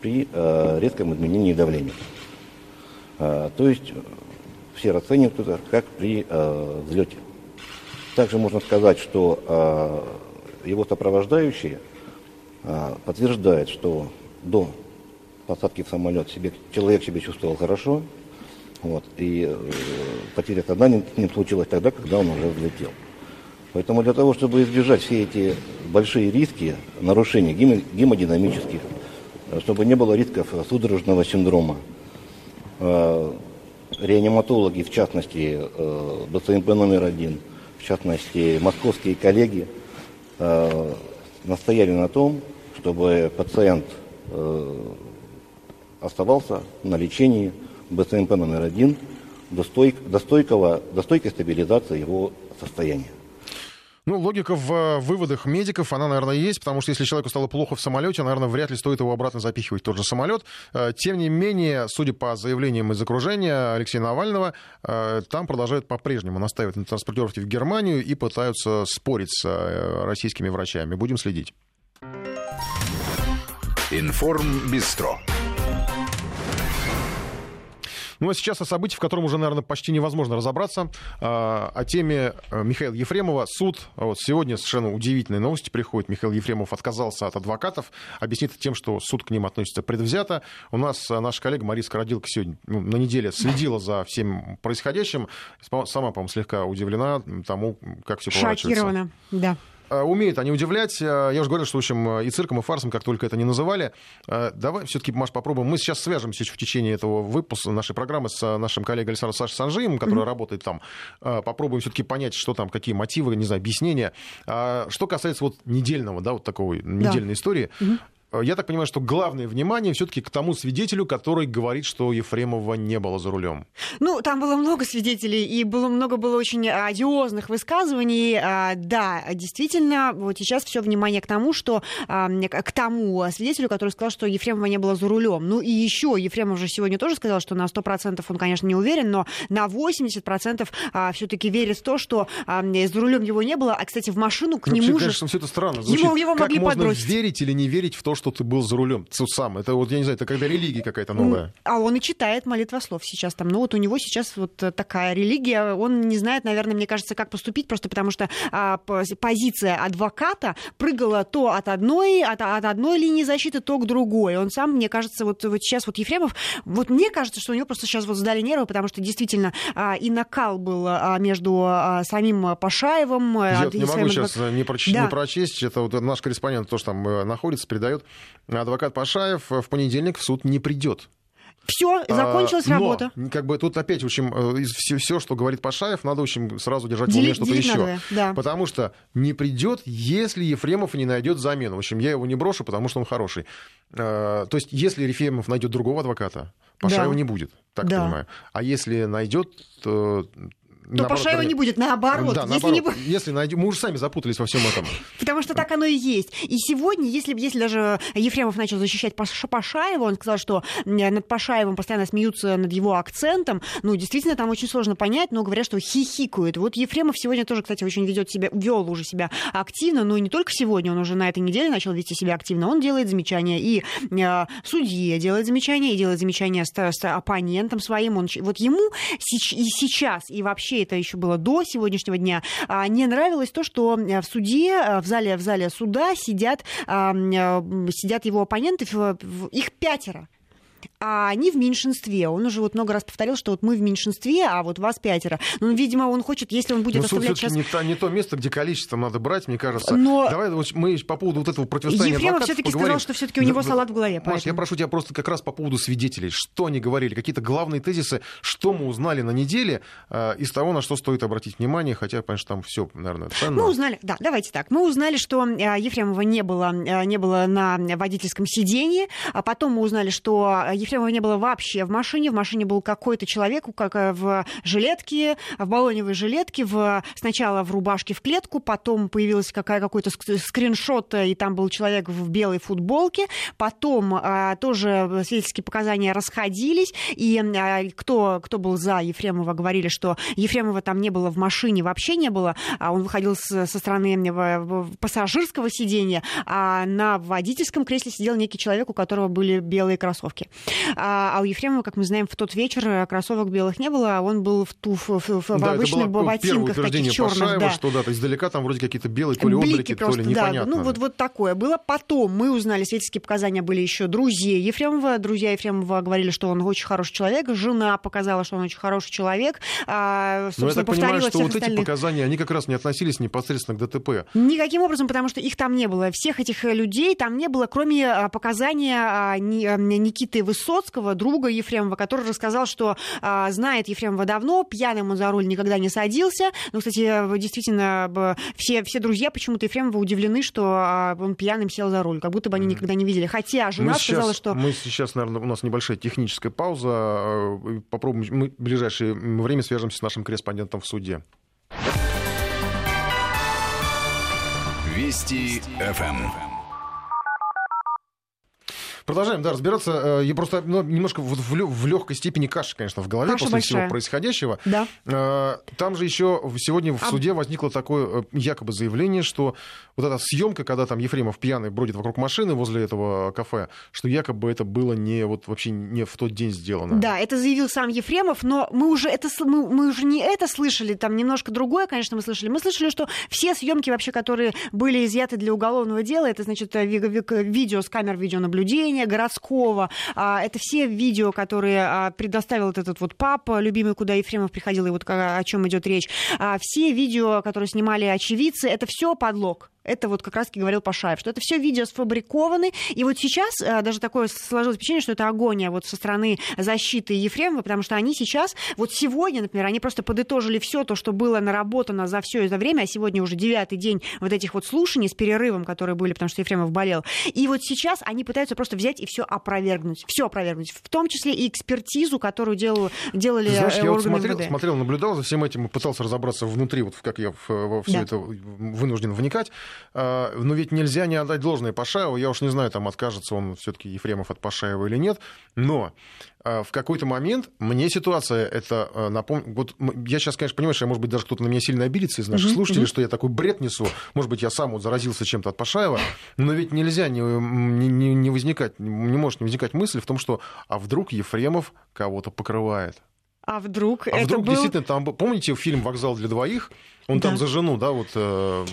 при э, резком изменении давления. Э, то есть все расценивают это как при э, взлете. Также можно сказать, что э, его сопровождающие э, подтверждают, что до посадки в самолет себе, человек себя чувствовал хорошо, вот. И э, потеря сознания с ним случилась тогда, когда он уже взлетел. Поэтому для того, чтобы избежать все эти большие риски нарушений гемодинамических, э, чтобы не было рисков судорожного синдрома, э, реаниматологи, в частности, э, БЦМП номер один, в частности, московские коллеги, э, настояли на том, чтобы пациент э, оставался на лечении БЦМП номер один до, стойк, до, стойкого, до стойкой стабилизации его состояния.
Ну, логика в э, выводах медиков, она, наверное, есть, потому что если человеку стало плохо в самолете, наверное, вряд ли стоит его обратно запихивать в тот же самолет. Э, тем не менее, судя по заявлениям из окружения Алексея Навального, э, там продолжают по-прежнему настаивать на транспортировке в Германию и пытаются спорить с российскими врачами. Будем следить.
Информ Бистро.
Ну а сейчас о событии, в котором уже, наверное, почти невозможно разобраться. А, о теме э, Михаила Ефремова. Суд. Вот сегодня совершенно удивительные новости приходят. Михаил Ефремов отказался от адвокатов. Объяснит тем, что суд к ним относится предвзято. У нас э, наша коллега Мария Скородилка сегодня ну, на неделе следила за всем происходящим. Сама, по-моему, слегка удивлена тому, как все поворачивается.
Шокирована, да.
Э, умеют они удивлять. Э, я уже говорил, что, в общем, и цирком, и фарсом, как только это не называли. Э, давай все-таки, Маш, попробуем. Мы сейчас свяжемся в течение этого выпуска нашей программы с нашим коллегой Александром Сашей Санжием, который mm-hmm. работает там. Попробуем все-таки понять, что там, какие мотивы, не знаю, объяснения. Что касается вот недельного, да, вот такой недельной да. истории. Mm-hmm. Э, я так понимаю, что главное внимание все-таки к тому свидетелю, который говорит, что Ефремова не было за рулем.
Ну, там было много свидетелей, и было много было очень одиозных высказываний. А, да, действительно, вот сейчас все внимание к тому, что к тому свидетелю, который сказал, что Ефремова не было за рулем. Ну и еще Ефремов же сегодня тоже сказал, что на 100% он, конечно, не уверен, но на 80% а, все-таки верит в то, что за рулем его не было. А, кстати, в машину к
ну,
нему
вообще,
же...
конечно, все это странно. Звучит,
ему его могли
как можно
подбросить.
верить или не верить в то, что ты был за рулем сам. Это вот, я не знаю, это когда религия какая-то новая.
А он и читает молитвослов сейчас там. Ну вот у него сейчас вот такая религия. Он не знает, наверное, мне кажется, как поступить, просто потому что а, позиция адвоката прыгала то от одной, от, от одной линии защиты, то к другой. Он сам, мне кажется, вот, вот сейчас вот Ефремов, вот мне кажется, что у него просто сейчас вот сдали нервы, потому что действительно а, и накал был а, между а, самим Пашаевым.
Я а, не могу сейчас не, проч... да. не прочесть. Это вот наш корреспондент тоже там э, находится, передает. Адвокат Пашаев в понедельник в суд не придет.
Все, закончилась
а, но,
работа.
Как бы тут опять, в общем, все, э, все, что говорит Пашаев, надо, в общем, сразу держать в уме что-то еще. Надо, да. Потому что не придет, если Ефремов не найдет замену. В общем, я его не брошу, потому что он хороший. А, то есть, если Ефремов найдет другого адвоката, Пашаева да. не будет, так да. понимаю. А если найдет, то
то наоборот, Пашаева не будет, наоборот.
Да, если, наоборот. Не... если найдем, мы уже сами запутались во всем этом.
Потому что так оно и есть. И сегодня, если, если даже Ефремов начал защищать Пашаева, он сказал, что над Пашаевым постоянно смеются над его акцентом, ну, действительно, там очень сложно понять, но говорят, что хихикают. Вот Ефремов сегодня тоже, кстати, очень ведет себя, вел уже себя активно, но и не только сегодня, он уже на этой неделе начал вести себя активно. Он делает замечания и э, судье делает замечания, и делает замечания с, с оппонентом своим. Он, вот ему и сейчас, и вообще вообще это еще было до сегодняшнего дня, а, не нравилось то, что в суде, э, в зале, в зале суда сидят, а, э, сидят его оппоненты, их пятеро а они в меньшинстве. Он уже вот много раз повторил, что вот мы в меньшинстве, а вот вас пятеро. Ну, видимо, он хочет, если он будет
ну,
оставлять сейчас...
Не то, не то место, где количество надо брать, мне кажется. Но... Давай вот мы по поводу вот этого противостояния
Ефремов все-таки сказал, что все-таки у него салат в голове.
Маш, поэтому. я прошу тебя просто как раз по поводу свидетелей. Что они говорили? Какие-то главные тезисы? Что мы узнали на неделе э, из того, на что стоит обратить внимание? Хотя, конечно, там все, наверное, ценно.
Мы узнали, да, давайте так. Мы узнали, что э, Ефремова не было, э, не было на водительском сидении. А потом мы узнали, что Ефремова не было вообще в машине. В машине был какой-то человек как э, в жилетке, в баллоневой жилетке, в, сначала в рубашке в клетку, потом появился какая, какой-то скриншот, э, и там был человек в белой футболке. Потом а, тоже свидетельские показания расходились, и а, кто, кто был за Ефремова, говорили, что Ефремова там не было в машине, вообще не было, а он выходил с, со стороны пассажирского сидения, а на водительском кресле сидел некий человек, у которого были белые кроссовки. А, а у Ефремова, как мы знаем, в тот вечер э, кроссовок белых не было, а он был в, туф, в, в, в да, обычных ботинках таких черных. Пашаева,
да. что да, то издалека там вроде какие-то белые, то ли отблики, то ли непонятно.
Да, ну вот, вот такое было. Потом мы узнали, свидетельские показания были еще друзей Ефремова. Друзья Ефремова говорили, что он очень хороший человек. Жена показала, что он очень хороший человек. А,
Но я так понимаю, что вот остальных. эти показания, они как раз не относились непосредственно к ДТП.
Никаким образом, потому что их там не было. Всех этих людей там не было, кроме а, показания а, Никиты Высоцкого, друга друга Ефремова, который рассказал, что а, знает Ефремова давно, пьяным он за руль никогда не садился. Ну, кстати, действительно, все, все друзья почему-то Ефремова удивлены, что а, он пьяным сел за руль, как будто бы они никогда не видели. Хотя жена мы сказала,
сейчас,
что...
Мы сейчас, наверное, у нас небольшая техническая пауза. Э, попробуем, мы в ближайшее время свяжемся с нашим корреспондентом в суде.
Вести ФМ.
Продолжаем, да, разбираться. Э, я просто ну, немножко в, лё- в легкой степени каши, конечно, в голове
Каша
после
большая.
всего происходящего.
Да.
Э, Там же еще сегодня в
А-
суде возникло такое э, якобы заявление, что вот эта съемка, когда там Ефремов пьяный бродит вокруг машины возле этого кафе, что якобы это было не вот вообще не в тот день сделано.
Да, это заявил сам Ефремов, но мы уже это мы, мы уже не это слышали, там немножко другое, конечно, мы слышали. Мы слышали, что все съемки вообще, которые были изъяты для уголовного дела, это значит ви- ви- видео с камер видеонаблюдения городского, а, это все видео, которые а, предоставил вот этот вот папа, любимый, куда Ефремов приходил, и вот о чем идет речь. А, все видео, которые снимали очевидцы, это все подлог. Это вот как раз-таки говорил Пашаев, что это все видео сфабрикованы. И вот сейчас э, даже такое сложилось впечатление, что это агония вот со стороны защиты Ефремова, потому что они сейчас, вот сегодня, например, они просто подытожили все то, что было наработано за все это время, а сегодня уже девятый день вот этих вот слушаний с перерывом, которые были, потому что Ефремов болел. И вот сейчас они пытаются просто взять и все опровергнуть. Все опровергнуть. В том числе и экспертизу, которую делал, делали
Ты знаешь,
э,
я вот смотрел,
МВД.
смотрел, наблюдал за всем этим, пытался разобраться внутри, вот как я во все
Да.
это вынужден вникать. А, Но ведь нельзя не отдать должное Пашаеву. Я уж не знаю, там откажется он все-таки Ефремов от Пашаева или нет. Но а, в какой-то момент мне ситуация это напомнила. Вот м- я сейчас, конечно, понимаю, что, может быть, даже кто-то на меня сильно обидится из наших слушателей, что я такой бред несу. Может быть, я сам вот заразился чем-то от Пашаева. Но ведь нельзя не, не, не- возникать, не может не возникать мысль в том, что а вдруг Ефремов кого-то покрывает.
А вдруг
А
это
вдруг
был...
действительно там... Помните фильм «Вокзал для двоих»? Он там
Да.
за жену, да, вот э,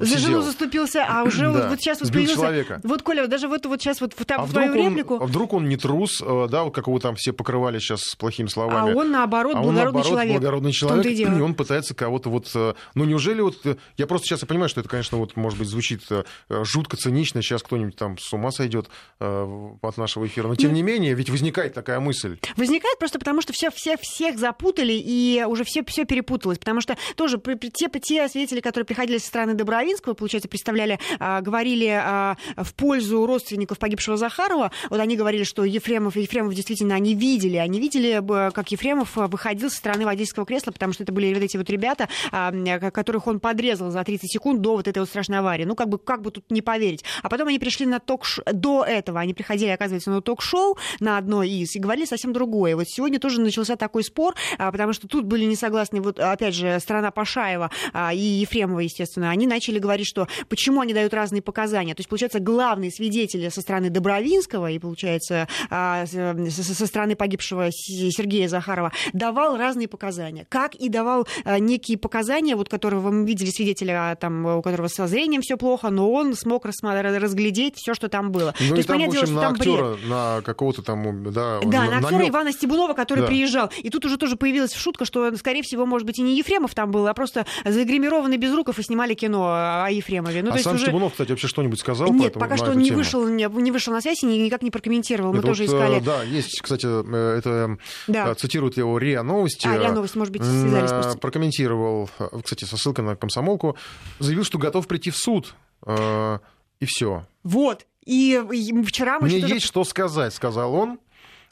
За жену
сидел.
заступился, а уже
Да,
вот, сейчас вот
сбил
появился...
человека.
Вот, Коля, даже вот, вот сейчас вот в, там,
А
твою
он,
реплику,
а вдруг он не трус, э, да, вот как его там все покрывали сейчас с плохими
а
словами.
он наоборот
А он,
благородный
наоборот,
человек.
благородный человек,
и
он пытается кого-то вот... э, Ну, неужели вот... э, Я просто сейчас и понимаю, что это, конечно, вот, может быть, звучит жутко цинично, сейчас кто-нибудь там с ума сойдет от нашего эфира, но
Ну,
тем не менее, ведь возникает такая мысль.
Возникает просто потому, что все, все, всех запутали и уже все, все перепуталось. Потому что тоже при- те, те свидетели, которые приходили со стороны Добровинского, получается, представляли, а, говорили а, в пользу родственников погибшего Захарова, вот они говорили, что Ефремов и Ефремов действительно они видели. Они видели, б, как Ефремов а, выходил со стороны водительского кресла, потому что это были вот эти вот ребята, а, м, которых он подрезал за 30 секунд до вот этой вот страшной аварии. Ну, как бы, как бы тут не поверить. А потом они пришли на ток до этого, они приходили, оказывается, на ток-шоу на одной из и говорили совсем другое. Вот сегодня тоже начался такой спор, потому что тут были не согласны, вот опять же, страна Пашаева а, и Ефремова, естественно. Они начали говорить, что почему они дают разные показания. То есть, получается, главный свидетель со стороны Добровинского и, получается, а, со стороны погибшего Сергея Захарова давал разные показания. Как и давал а, некие показания, вот которого мы видели свидетеля, там, у которого со зрением все плохо, но он смог разглядеть все, что там было.
Ну
То есть,
там, в
понятное дело,
на
что там бред.
актера, на какого-то там, да,
Да, на актера
намёк.
Ивана Стебунова, который
Да.
приезжал. И тут уже тоже появилась шутка, что, скорее всего, может быть, и не Ефремов там был, а просто загримированный Безруков и снимали кино о Ефремове. Ну,
а
то
сам
уже...
Стебунов, кстати, вообще что-нибудь сказал?
Нет, пока что он не
тему?
вышел, не, вышел на связь и ни- никак не прокомментировал. Мы
Это
тоже
вот, э,
искали.
Да, есть, кстати, э, это
Да.
э, цитирует его РИА Новости.
А, РИА Новости, может быть, связались
э,
просто.
Прокомментировал, э, кстати, со ссылкой на комсомолку, заявил, что готов прийти в суд. э, И все.
Вот. И, и вчера мы
Мне
что-то...
есть что сказать, сказал он.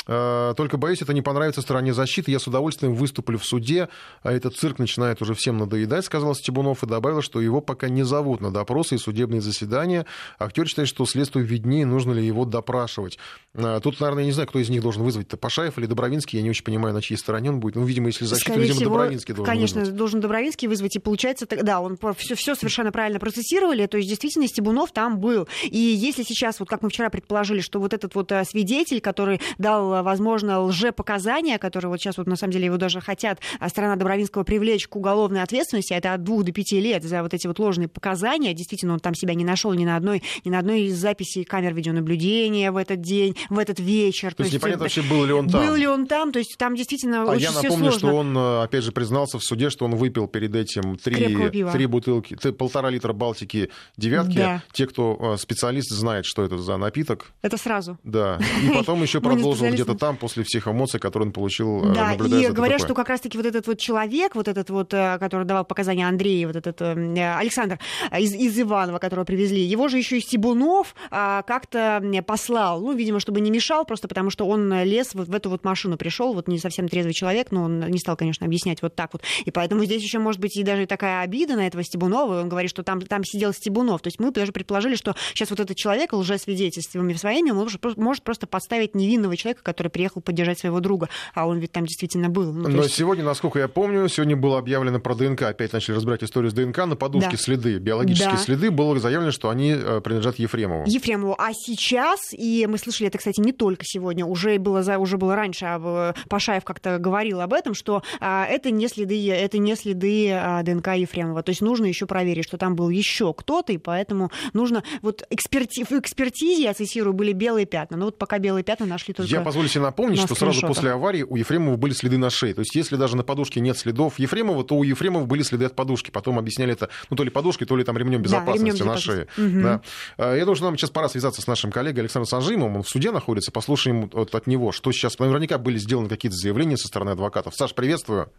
Э, Только боюсь, это не понравится стороне защиты. Я с удовольствием выступлю в суде, а этот цирк начинает уже всем надоедать, сказал Стебунов и добавил, что его пока не зовут на допросы и судебные заседания. Актер считает, что следствию виднее, нужно ли его допрашивать. Э, Тут, наверное, я не знаю, кто из них должен вызвать-то, Пашаев или Добровинский, я не очень понимаю, на чьей стороне он будет. Ну, видимо, если защиту,
Скорее
видимо,
всего,
Добровинский должен
конечно,
вызвать.
должен Добровинский вызвать. И получается, да, он все, все совершенно правильно процессировали. То есть, действительно, Стебунов там был. И если сейчас, вот как мы вчера предположили, что вот этот вот а, свидетель, который дал, а, возможно, лжепоказания, которые вот сейчас вот на самом деле его даже хотят, а страна Добровинского привлечь к уголовной ответственности, а это от двух до пяти лет за вот эти вот ложные показания. Действительно, он там себя не нашел ни на одной, ни на одной из записей камер видеонаблюдения в этот день, в этот вечер.
То есть непонятно
это-
вообще, был ли он там.
Был ли он там? То есть там действительно
А
очень
я напомню,
сложно.
что он, э, опять же, признался в суде, что он выпил перед этим три, три бутылки, полтора литра Балтики девятки.
Да.
Те, кто э, специалист, знает, что это за напиток.
Это сразу.
Да. И потом еще продолжил где-то там после всех эмоций, которые он получил,
да,
наблюдая
и говорят, что как раз-таки вот этот вот человек, вот этот вот, который давал показания Андрею, вот этот Александр из, из Иванова, которого привезли, его же еще и Стебунов как-то послал, ну, видимо, чтобы не мешал, просто потому что он лез вот в эту вот машину, пришел, вот не совсем трезвый человек, но он не стал, конечно, объяснять вот так вот. И поэтому здесь еще может быть и даже такая обида на этого Стебунова, он говорит, что там, там сидел Стебунов. То есть мы даже предположили, что сейчас вот этот человек лжесвидетельствами своими может, может просто подставить невинного человека, который приехал поддержать своего друга, а он ведь там действительно был.
Ну, Но есть... сегодня, насколько я помню, сегодня было объявлено про ДНК, опять начали разбирать историю с ДНК, на подушке да. следы, биологические да. следы, было заявлено, что они э, принадлежат Ефремову.
Ефремову. А сейчас, и мы слышали это, кстати, не только сегодня, уже было, за, уже было раньше, а Пашаев как-то говорил об этом, что а, это не следы, это не следы а, ДНК Ефремова. То есть нужно еще проверить, что там был еще кто-то, и поэтому нужно вот эксперти... в экспертизе, я цитирую, были белые пятна. Но вот пока белые пятна нашли только
Я позволю себе напомнить, что сразу после аварии у Ефремова были следы на шее. То есть если даже на подушке нет следов Ефремова, то у Ефремова были следы от подушки. Потом объясняли это, ну, то ли подушкой, то ли там ремнем безопасности да, ремнем на шее. Угу. Да. А, я думаю, что нам сейчас пора связаться с нашим коллегой Александром Санжимовым. Он в суде находится. Послушаем от, от него, что сейчас наверняка были сделаны какие-то заявления со стороны адвокатов. Саш, приветствую.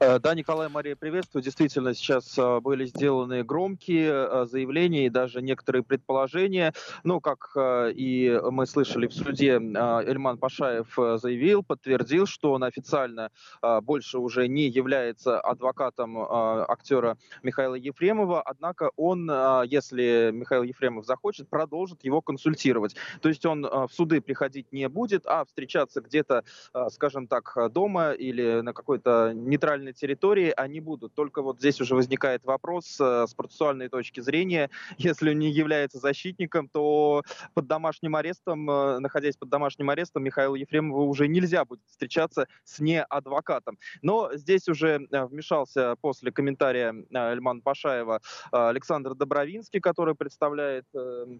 Э, да, Николай Мария, приветствую. Действительно, сейчас э, были сделаны громкие э, заявления и даже некоторые предположения. Ну, как и мы слышали в суде, Эльман Пашаев заявил, подтвердил, что он официально больше уже не является адвокатом актера Михаила Ефремова, однако он, если Михаил Ефремов захочет, продолжит его консультировать. То есть он в суды приходить не будет, а встречаться где-то, скажем так, дома или на какой-то нейтральной нейтральной территории они будут. Только вот здесь уже возникает вопрос э, с процессуальной точки зрения. Если он не является защитником, то под домашним арестом, э, находясь под домашним арестом, Михаилу Ефремову уже нельзя будет встречаться с неадвокатом. Но здесь уже э, вмешался после комментария Эльмана Пашаева Александр Добровинский, который представляет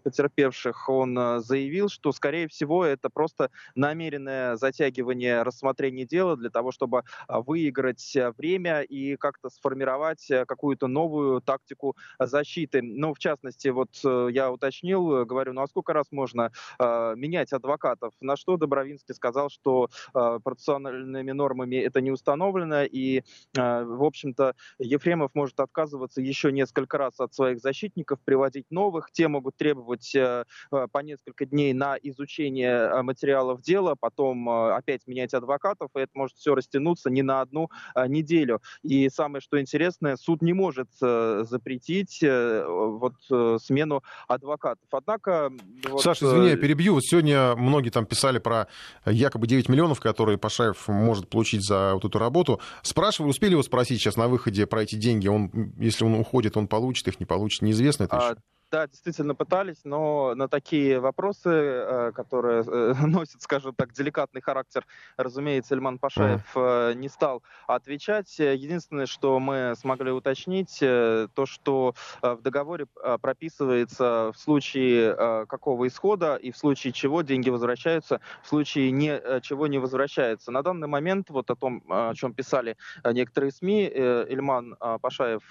потерпевших. Он заявил, что, скорее всего, это просто намеренное затягивание рассмотрения дела для того, чтобы выиграть время и как-то сформировать э, какую-то новую тактику защиты. Ну, в частности, вот э, я уточнил, э, говорю, ну а сколько раз можно э, менять адвокатов? На что Добровинский сказал, что э, процессуальными нормами это не установлено, и, э, в общем-то, Ефремов может отказываться еще несколько раз от своих защитников, приводить новых. Те могут требовать э, по несколько дней на изучение материалов дела, потом э, опять менять адвокатов, и это может все растянуться не на одну э, неделю. И самое, что интересное, суд не может э, запретить э, вот э, смену адвокатов. Однако...
Вот, Саша, извини, я перебью. Вот сегодня многие там писали про якобы 9 миллионов, которые Пашаев может получить за вот эту работу. Спрашивали, успели его спросить сейчас на выходе про эти деньги? Он, если он уходит, он получит их, не получит, неизвестно это а, еще?
Да, действительно пытались, но на такие вопросы, э, которые э, носят, скажем так, деликатный характер, разумеется, Эльман Пашаев mm. не стал отвечать. Единственное, что мы смогли уточнить, то, что в договоре прописывается в случае какого исхода и в случае чего деньги возвращаются, в случае не, чего не возвращаются. На данный момент, вот о том, о чем писали некоторые СМИ, Эльман Пашаев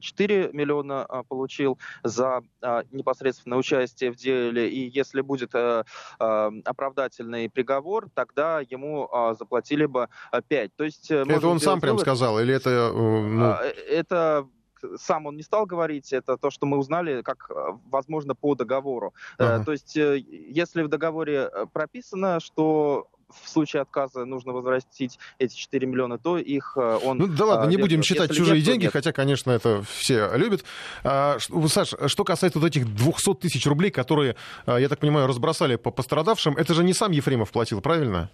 4 миллиона получил за непосредственно участие в деле, и если будет э, а, оправдательный приговор, тогда ему а, заплатили бы 5. То есть,
э, это он сам прям сказал, или это... Э,
ну... Это сам он не стал говорить, это то, что мы узнали, как возможно по договору. Uh-huh. То есть, если в договоре прописано, что в случае отказа нужно возвратить эти 4 миллиона, то их э, он...
Ну да ладно, не будем считать чужие нет, деньги, нет. хотя, конечно, это все любят. А, Саш, что касается вот этих 200 тысяч рублей, которые, а, я так понимаю, разбросали по пострадавшим, это же не сам Ефремов платил, правильно?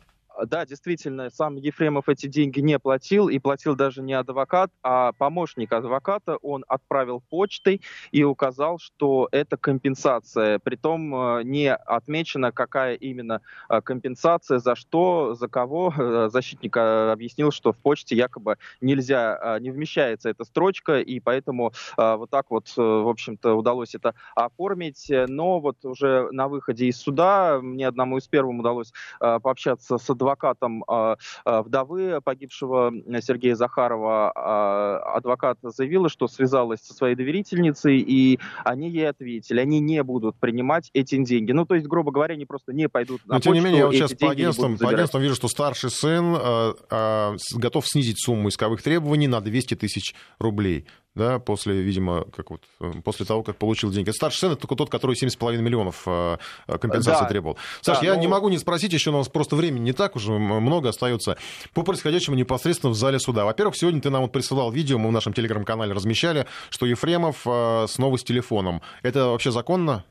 Да, действительно, сам Ефремов эти деньги не платил, и платил даже не адвокат, а помощник адвоката. Он отправил почтой и указал, что это компенсация. Притом э, не отмечено, какая именно э, компенсация, за что, за кого. Э, защитник объяснил, что в почте якобы нельзя, не вмещается эта строчка, и поэтому вот так вот, в общем-то, удалось это оформить. Но вот уже на выходе из суда мне одному из первым удалось пообщаться с адвокатом, адвокатом вдовы погибшего Сергея Захарова. Адвокат заявила, что связалась со своей доверительницей, и они ей ответили, они не будут принимать эти деньги. Ну, то есть, грубо говоря, они просто не пойдут на
Но,
почту,
тем не менее, я вот сейчас по
агентствам,
по агентствам вижу, что старший сын э, э, готов снизить сумму исковых требований на 200 тысяч рублей да, после, видимо, как вот, э, после того, как получил деньги. Старший сын это только тот, который 7,5 миллионов э, компенсации да. требовал. Саш, да, я ну... не могу не спросить, еще у нас просто времени не так уже много остается, по происходящему непосредственно в зале суда. Во-первых, сегодня ты нам вот присылал видео, мы в нашем телеграм-канале размещали, что Ефремов э, снова с телефоном. Это вообще законно?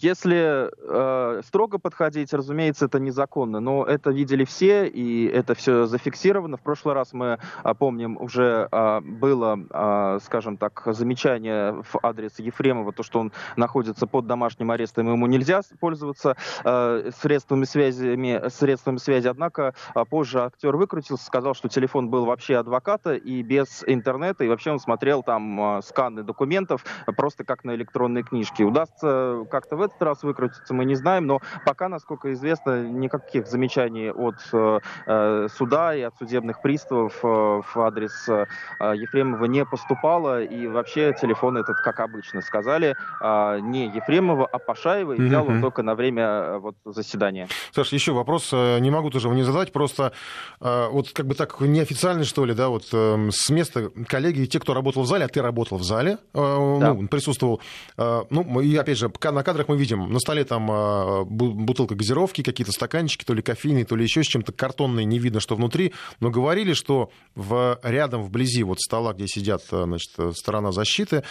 Если э, строго подходить, разумеется, это незаконно, но это видели все, и это все зафиксировано. В прошлый раз мы э, помним, уже э, было, э, скажем так, замечание в адрес Ефремова, то, что он находится под домашним арестом, ему нельзя пользоваться э, средствами, связи, средствами связи. Однако э, позже актер выкрутился, сказал, что телефон был вообще адвоката и без интернета, и вообще он смотрел там э, сканы документов просто как на электронной книжке. Удастся как-то в этот раз выкрутиться, мы не знаем, но пока, насколько известно, никаких замечаний от э, э суда и от судебных приставов э, в адрес э, Ефремова не поступало, и вообще телефон этот, как обычно сказали, э, не Ефремова, а Пашаева, и взял он только на время э, вот, заседания.
Саша, еще вопрос, э, не могу тоже его не задать, просто э, вот как бы так неофициально, что ли, да, вот э, с места коллеги, те, кто работал в зале, а ты работал в зале, э, да. ну, присутствовал, э, ну, и опять же, на кадрах мы видим, на столе там а, бутылка газировки, какие-то стаканчики, то ли кофейные, то ли еще с чем-то картонные, не видно, что внутри, но говорили, что в, рядом, вблизи вот стола, где сидят значит, сторона защиты,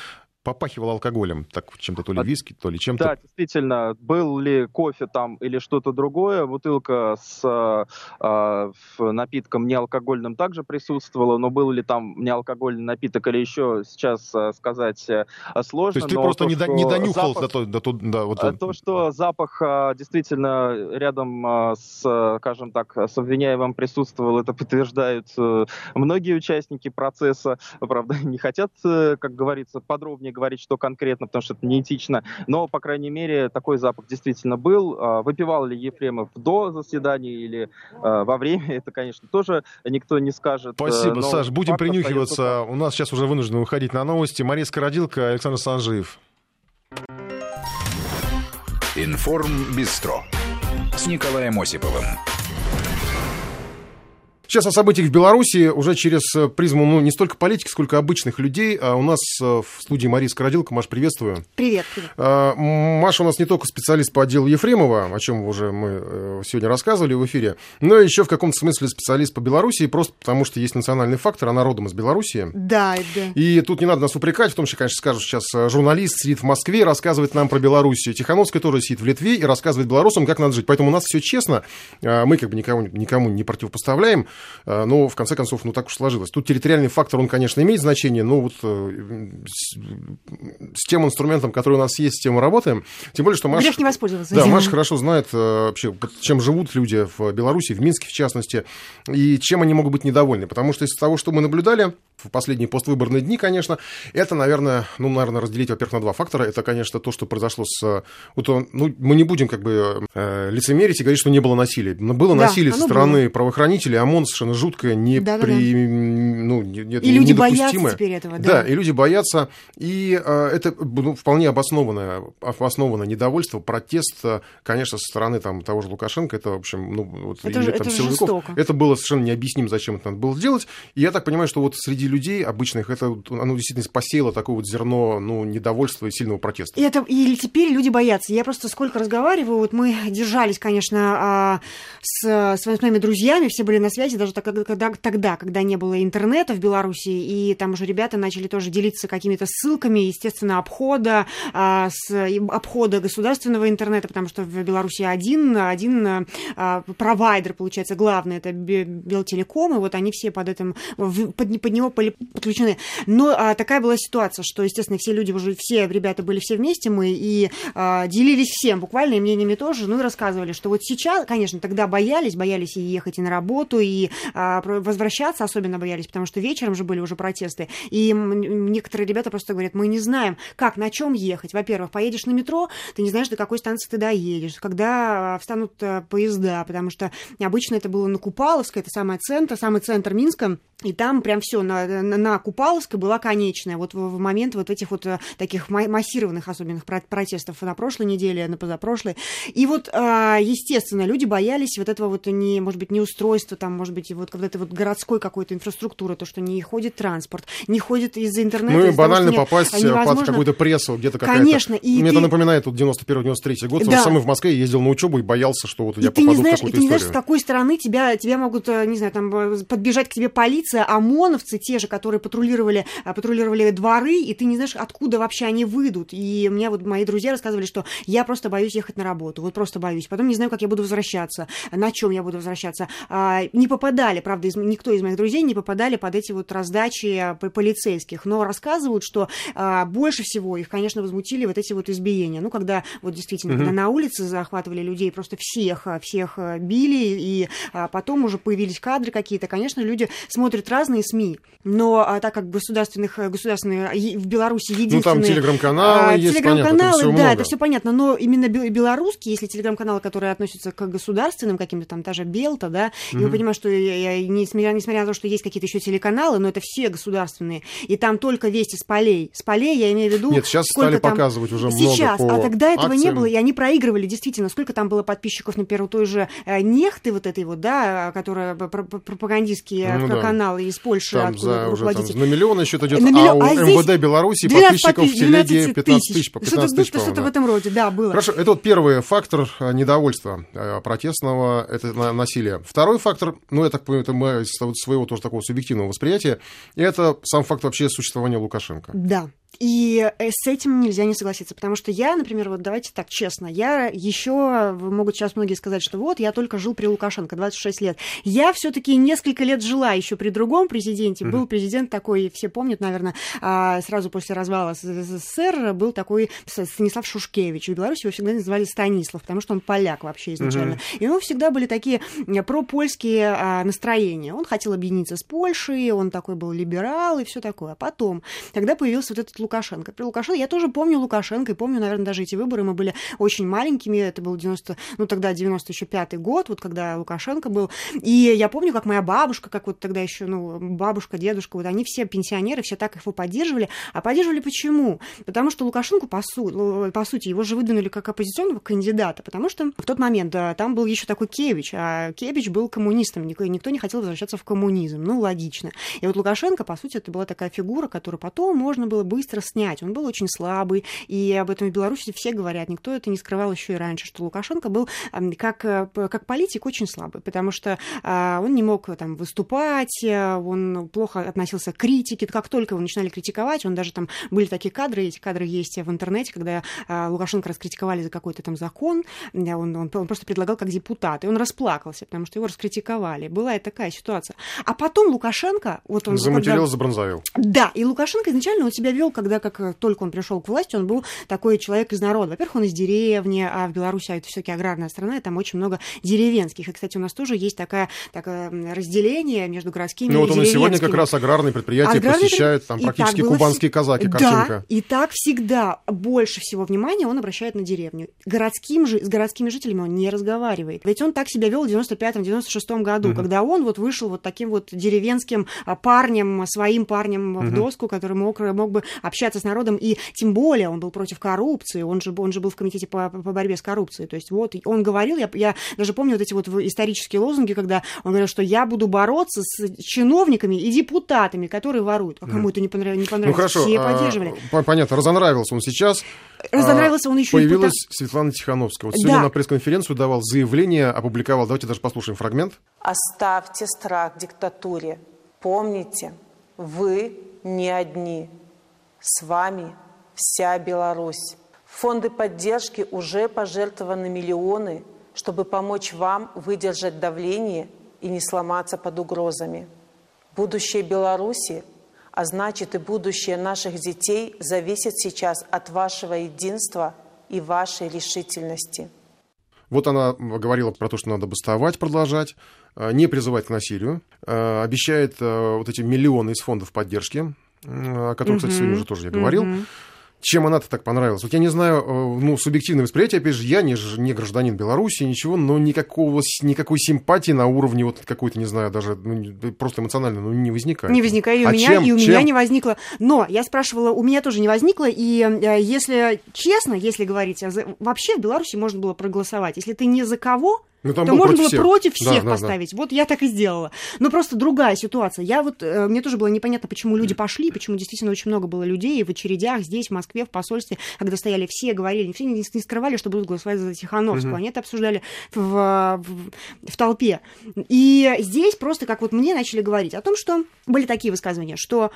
попахивал алкоголем, так чем-то то ли виски, то ли чем-то.
Да, действительно, был ли кофе там или что-то другое, бутылка с э, напитком неалкогольным также присутствовала, но был ли там неалкогольный напиток или еще сейчас э, сказать э, сложно.
То есть ты просто
то,
не, до, не донюхал запах, до, до, до, вот...
То, что запах э, действительно рядом э, с, скажем так, с обвиняемым присутствовал, это подтверждают э, многие участники процесса, правда, не хотят, э, как говорится, подробнее говорить, что конкретно, потому что это неэтично. Но, по крайней мере, такой запах действительно был. А, выпивал ли Ефремов до заседания или а, во время, это, конечно, тоже никто не скажет.
Спасибо, Саш. Будем принюхиваться. У нас сейчас уже вынуждены уходить на новости. Мария Скородилка, Александр Санжиев.
Информ Бистро с Николаем Осиповым.
Сейчас о событиях в Беларуси уже через э, призму ну, не столько политики, сколько обычных людей. А у нас э, в студии Мария Скородилка. Маш, приветствую.
Привет. привет.
А, Маша у нас не только специалист по отделу Ефремова, о чем уже мы э, сегодня рассказывали в эфире, но еще в каком-то смысле специалист по Беларуси, просто потому что есть национальный фактор, она родом из Беларуси.
Да, да.
И тут не надо нас упрекать, в том числе, конечно, скажут сейчас, журналист сидит в Москве и рассказывает нам про Белоруссию. Тихановская тоже сидит в Литве и рассказывает белорусам, как надо жить. Поэтому у нас все честно, а, мы как бы никому, никому не противопоставляем. Э, но в конце концов, ну так уж сложилось. Тут территориальный фактор, он, конечно, имеет значение, но вот э, с, тем инструментом, который у нас есть, с тем мы работаем. Тем более, что Маша...
не воспользоваться.
Да, Маша хорошо знает э, вообще, чем живут люди в Беларуси, в Минске в частности, и чем они могут быть недовольны. Потому что из того, что мы наблюдали, в последние поствыборные дни, конечно, это, наверное, ну, наверное, разделить, во-первых, на два фактора. Это, конечно, то, что произошло с... Вот, ну, мы не будем как бы э, лицемерить и говорить, что не было насилия. Но было да, насилие со стороны было. правоохранителей, ОМОН совершенно жуткое, не да, при... да, да. Ну, не, не,
и люди боятся теперь этого,
да. Да, и люди боятся. И э, это ну, вполне обоснованное, обоснованное недовольство, протест, э, конечно, со стороны там, того же Лукашенко. Это, в общем, ну, вот,
это, или, там, это
силовиков. Это было совершенно необъяснимо, зачем это надо было сделать. И я так понимаю, что вот среди людей обычных, это оно действительно посеяло такое вот зерно ну, недовольства и сильного протеста.
И, это, и теперь люди боятся. Я просто сколько разговариваю, вот мы держались, конечно, а, с своими друзьями, все были на связи, даже тогда, тогда, когда не было интернета в Беларуси, и там уже ребята начали тоже делиться какими-то ссылками, естественно, обхода, а, с, обхода государственного интернета, потому что в Беларуси один, один а, провайдер, получается, главный, это Белтелеком, и вот они все под этим, под, под него были подключены. Но а, такая была ситуация, что, естественно, все люди уже, все ребята были все вместе, мы и а, делились всем, буквально и мнениями тоже, ну и рассказывали, что вот сейчас, конечно, тогда боялись, боялись и ехать и на работу, и а, возвращаться особенно боялись, потому что вечером же были уже протесты, и некоторые ребята просто говорят, мы не знаем, как, на чем ехать. Во-первых, поедешь на метро, ты не знаешь, до какой станции ты доедешь, когда встанут э, поезда, потому что обычно это было на Купаловской, это самый центр, самый центр Минска, и там прям все на, на, на Купаловской была конечная. Вот в, в момент вот этих вот э, таких массированных особенных протестов на прошлой неделе, на позапрошлой. И вот, а, естественно, люди боялись вот этого вот, не, может быть, неустройства, там, может быть, вот, вот этой вот городской какой-то инфраструктуры, то, что не ходит транспорт, не ходит из-за интернета.
Ну и банально того, попасть э, невозможно... под какую-то прессу, где-то какая-то...
Конечно. И
Мне
ты...
это напоминает вот 91-93 год. Да. Сам в Москве ездил на учебу и боялся, что вот и я попаду
не знаешь,
в какую-то
и ты
историю.
не знаешь, с какой стороны тебя, тебя могут, э, не знаю, там, подбежать к тебе полиция, ОМОНовцы те же, которые патрулировали, патрулировали дворы, и ты не знаешь, откуда вообще они выйдут. И мне вот мои друзья рассказывали, что я просто боюсь ехать на работу, вот просто боюсь. Потом не знаю, как я буду возвращаться, на чем я буду возвращаться. А, не попадали, правда, из, никто из моих друзей не попадали под эти вот раздачи а, полицейских, но рассказывают, что а, больше всего их, конечно, возмутили вот эти вот избиения. Ну, когда вот действительно, mm-hmm. когда на улице захватывали людей, просто всех, всех били, и потом уже появились кадры какие-то, конечно, люди смотрят разные СМИ, но а, так как государственных, государственные в Беларуси единственные... Ну, там
телеграм-каналы а, есть,
телеграм-каналы,
понятно,
да,
много.
это все понятно, но именно белорусские, если телеграм-каналы, которые относятся к государственным каким-то там, даже Белта, да, mm-hmm. я понимаю, что я, я, несмотря, несмотря на то, что есть какие-то еще телеканалы, но это все государственные, и там только вести с полей. С полей я имею в виду...
Нет, сейчас стали
там...
показывать уже
сейчас,
много
по а тогда этого
акциям.
не было, и они проигрывали, действительно, сколько там было подписчиков, например, у той же э, Нехты вот этой вот, да, которая пропагандистские ну, каналы да. Из Польши,
там за, уже там, на миллион счет идет,
на миллион,
а у
а
МВД Беларуси подписчиков в телеге 15 тысяч, по 15 тысяч,
Что-то в этом роде, да, было.
Хорошо, это вот первый фактор э, недовольства э, протестного, это насилие. Второй фактор, ну, я так понимаю, это мы своего тоже такого субъективного восприятия, это сам факт вообще существования Лукашенко.
Да. И э, с этим нельзя не согласиться, потому что я, например, вот давайте так честно, я еще, могут сейчас многие сказать, что вот, я только жил при Лукашенко, 26 лет. Я все-таки несколько лет жила еще при другом президенте. Mm-hmm. Был президент такой, все помнят, наверное, а, сразу после развала СССР был такой Станислав Шушкевич. В Беларуси его всегда называли Станислав, потому что он поляк вообще изначально. Mm-hmm. И у него всегда были такие пропольские а, настроения. Он хотел объединиться с Польшей, он такой был либерал и все такое. А потом, когда появился вот этот Лукашенко. При Лукашенко, я тоже помню Лукашенко, и помню, наверное, даже эти выборы, мы были очень маленькими, это был 90, ну тогда 95 год, вот когда Лукашенко был, и я помню, как моя бабушка, как вот тогда еще, ну, бабушка, дедушка, вот они все пенсионеры, все так его поддерживали, а поддерживали почему? Потому что Лукашенко, по, су- по сути, его же выдвинули как оппозиционного кандидата, потому что в тот момент да, там был еще такой Кевич, а Кевич был коммунистом, никто не хотел возвращаться в коммунизм, ну, логично. И вот Лукашенко, по сути, это была такая фигура, которую потом можно было быстро быстро снять. Он был очень слабый, и об этом в Беларуси все говорят. Никто это не скрывал еще и раньше, что Лукашенко был как, э, как политик очень слабый, потому что а, он не мог там выступать, э, он плохо относился к критике. Как только его начинали критиковать, он даже там были такие кадры, эти кадры есть в интернете, когда а, Лукашенко раскритиковали за какой-то там закон, он, он, он просто предлагал как депутат, и он расплакался, потому что его раскритиковали. Была и такая ситуация. А потом Лукашенко... Вот он,
Заматерил, когда... забронзовил.
Да, и Лукашенко изначально он себя вел как когда как э, только он пришел к власти, он был такой человек из народа. Во-первых, он из деревни, а в Беларуси а это все-таки аграрная страна, и там очень много деревенских. И, кстати, у нас тоже есть такое, такое разделение между городскими
ну,
и
вот он и сегодня как раз аграрные предприятия аграрные... посещает, там практически кубанские было... казаки, картинка.
Да, и так всегда больше всего внимания он обращает на деревню. Городским же, с городскими жителями он не разговаривает. Ведь он так себя вел в 95-96 году, угу. когда он вот вышел вот таким вот деревенским а, парнем, своим парнем угу. в доску, который мог, мог бы общаться с народом, и тем более он был против коррупции, он же, он же был в комитете по, по борьбе с коррупцией. То есть вот он говорил, я, я даже помню вот эти вот исторические лозунги, когда он говорил, что я буду бороться с чиновниками и депутатами, которые воруют. А кому это не понравилось? Не понравилось.
Ну хорошо,
Все поддерживали.
А, понятно, разонравился он сейчас.
Разонравился он еще
Появилась
и
Светлана Тихановская. Вот сегодня
да.
на пресс-конференцию давал заявление, опубликовал. Давайте даже послушаем фрагмент.
Оставьте страх диктатуре. Помните, вы не одни. С вами вся Беларусь. Фонды поддержки уже пожертвованы миллионы, чтобы помочь вам выдержать давление и не сломаться под угрозами. Будущее Беларуси А значит, и будущее наших детей зависит сейчас от вашего единства и вашей решительности.
Вот она говорила про то, что надо бастовать, продолжать, э, не призывать к насилию, э, обещает э, вот эти миллионы из фондов поддержки, о которых, кстати, сегодня уже тоже я говорил. Чем она-то так понравилась? Вот я не знаю, э, ну, субъективное восприятие, опять же, я не, не гражданин Беларуси, ничего, но никакого, никакой симпатии на уровне вот какой-то, не знаю, даже ну, просто эмоционально ну, не возникает.
Не возникает, и у а меня, чем, и у чем? меня не возникло. Но я спрашивала, у меня тоже не возникло, и э, если честно, если говорить, а вообще в Беларуси можно было проголосовать. Если ты не за кого, ну, там то можно было всех. против всех да, поставить. Да, да. Вот я так и сделала. Но просто другая ситуация. Я вот, э, мне тоже было непонятно, почему люди пошли, почему действительно очень много было людей в очередях здесь, в Москве, в посольстве, когда стояли все, говорили, все не, не скрывали, что будут голосовать за Тихановскую. Угу. Они это обсуждали в, в, в толпе. И здесь просто, как вот мне начали говорить о том, что были такие высказывания, что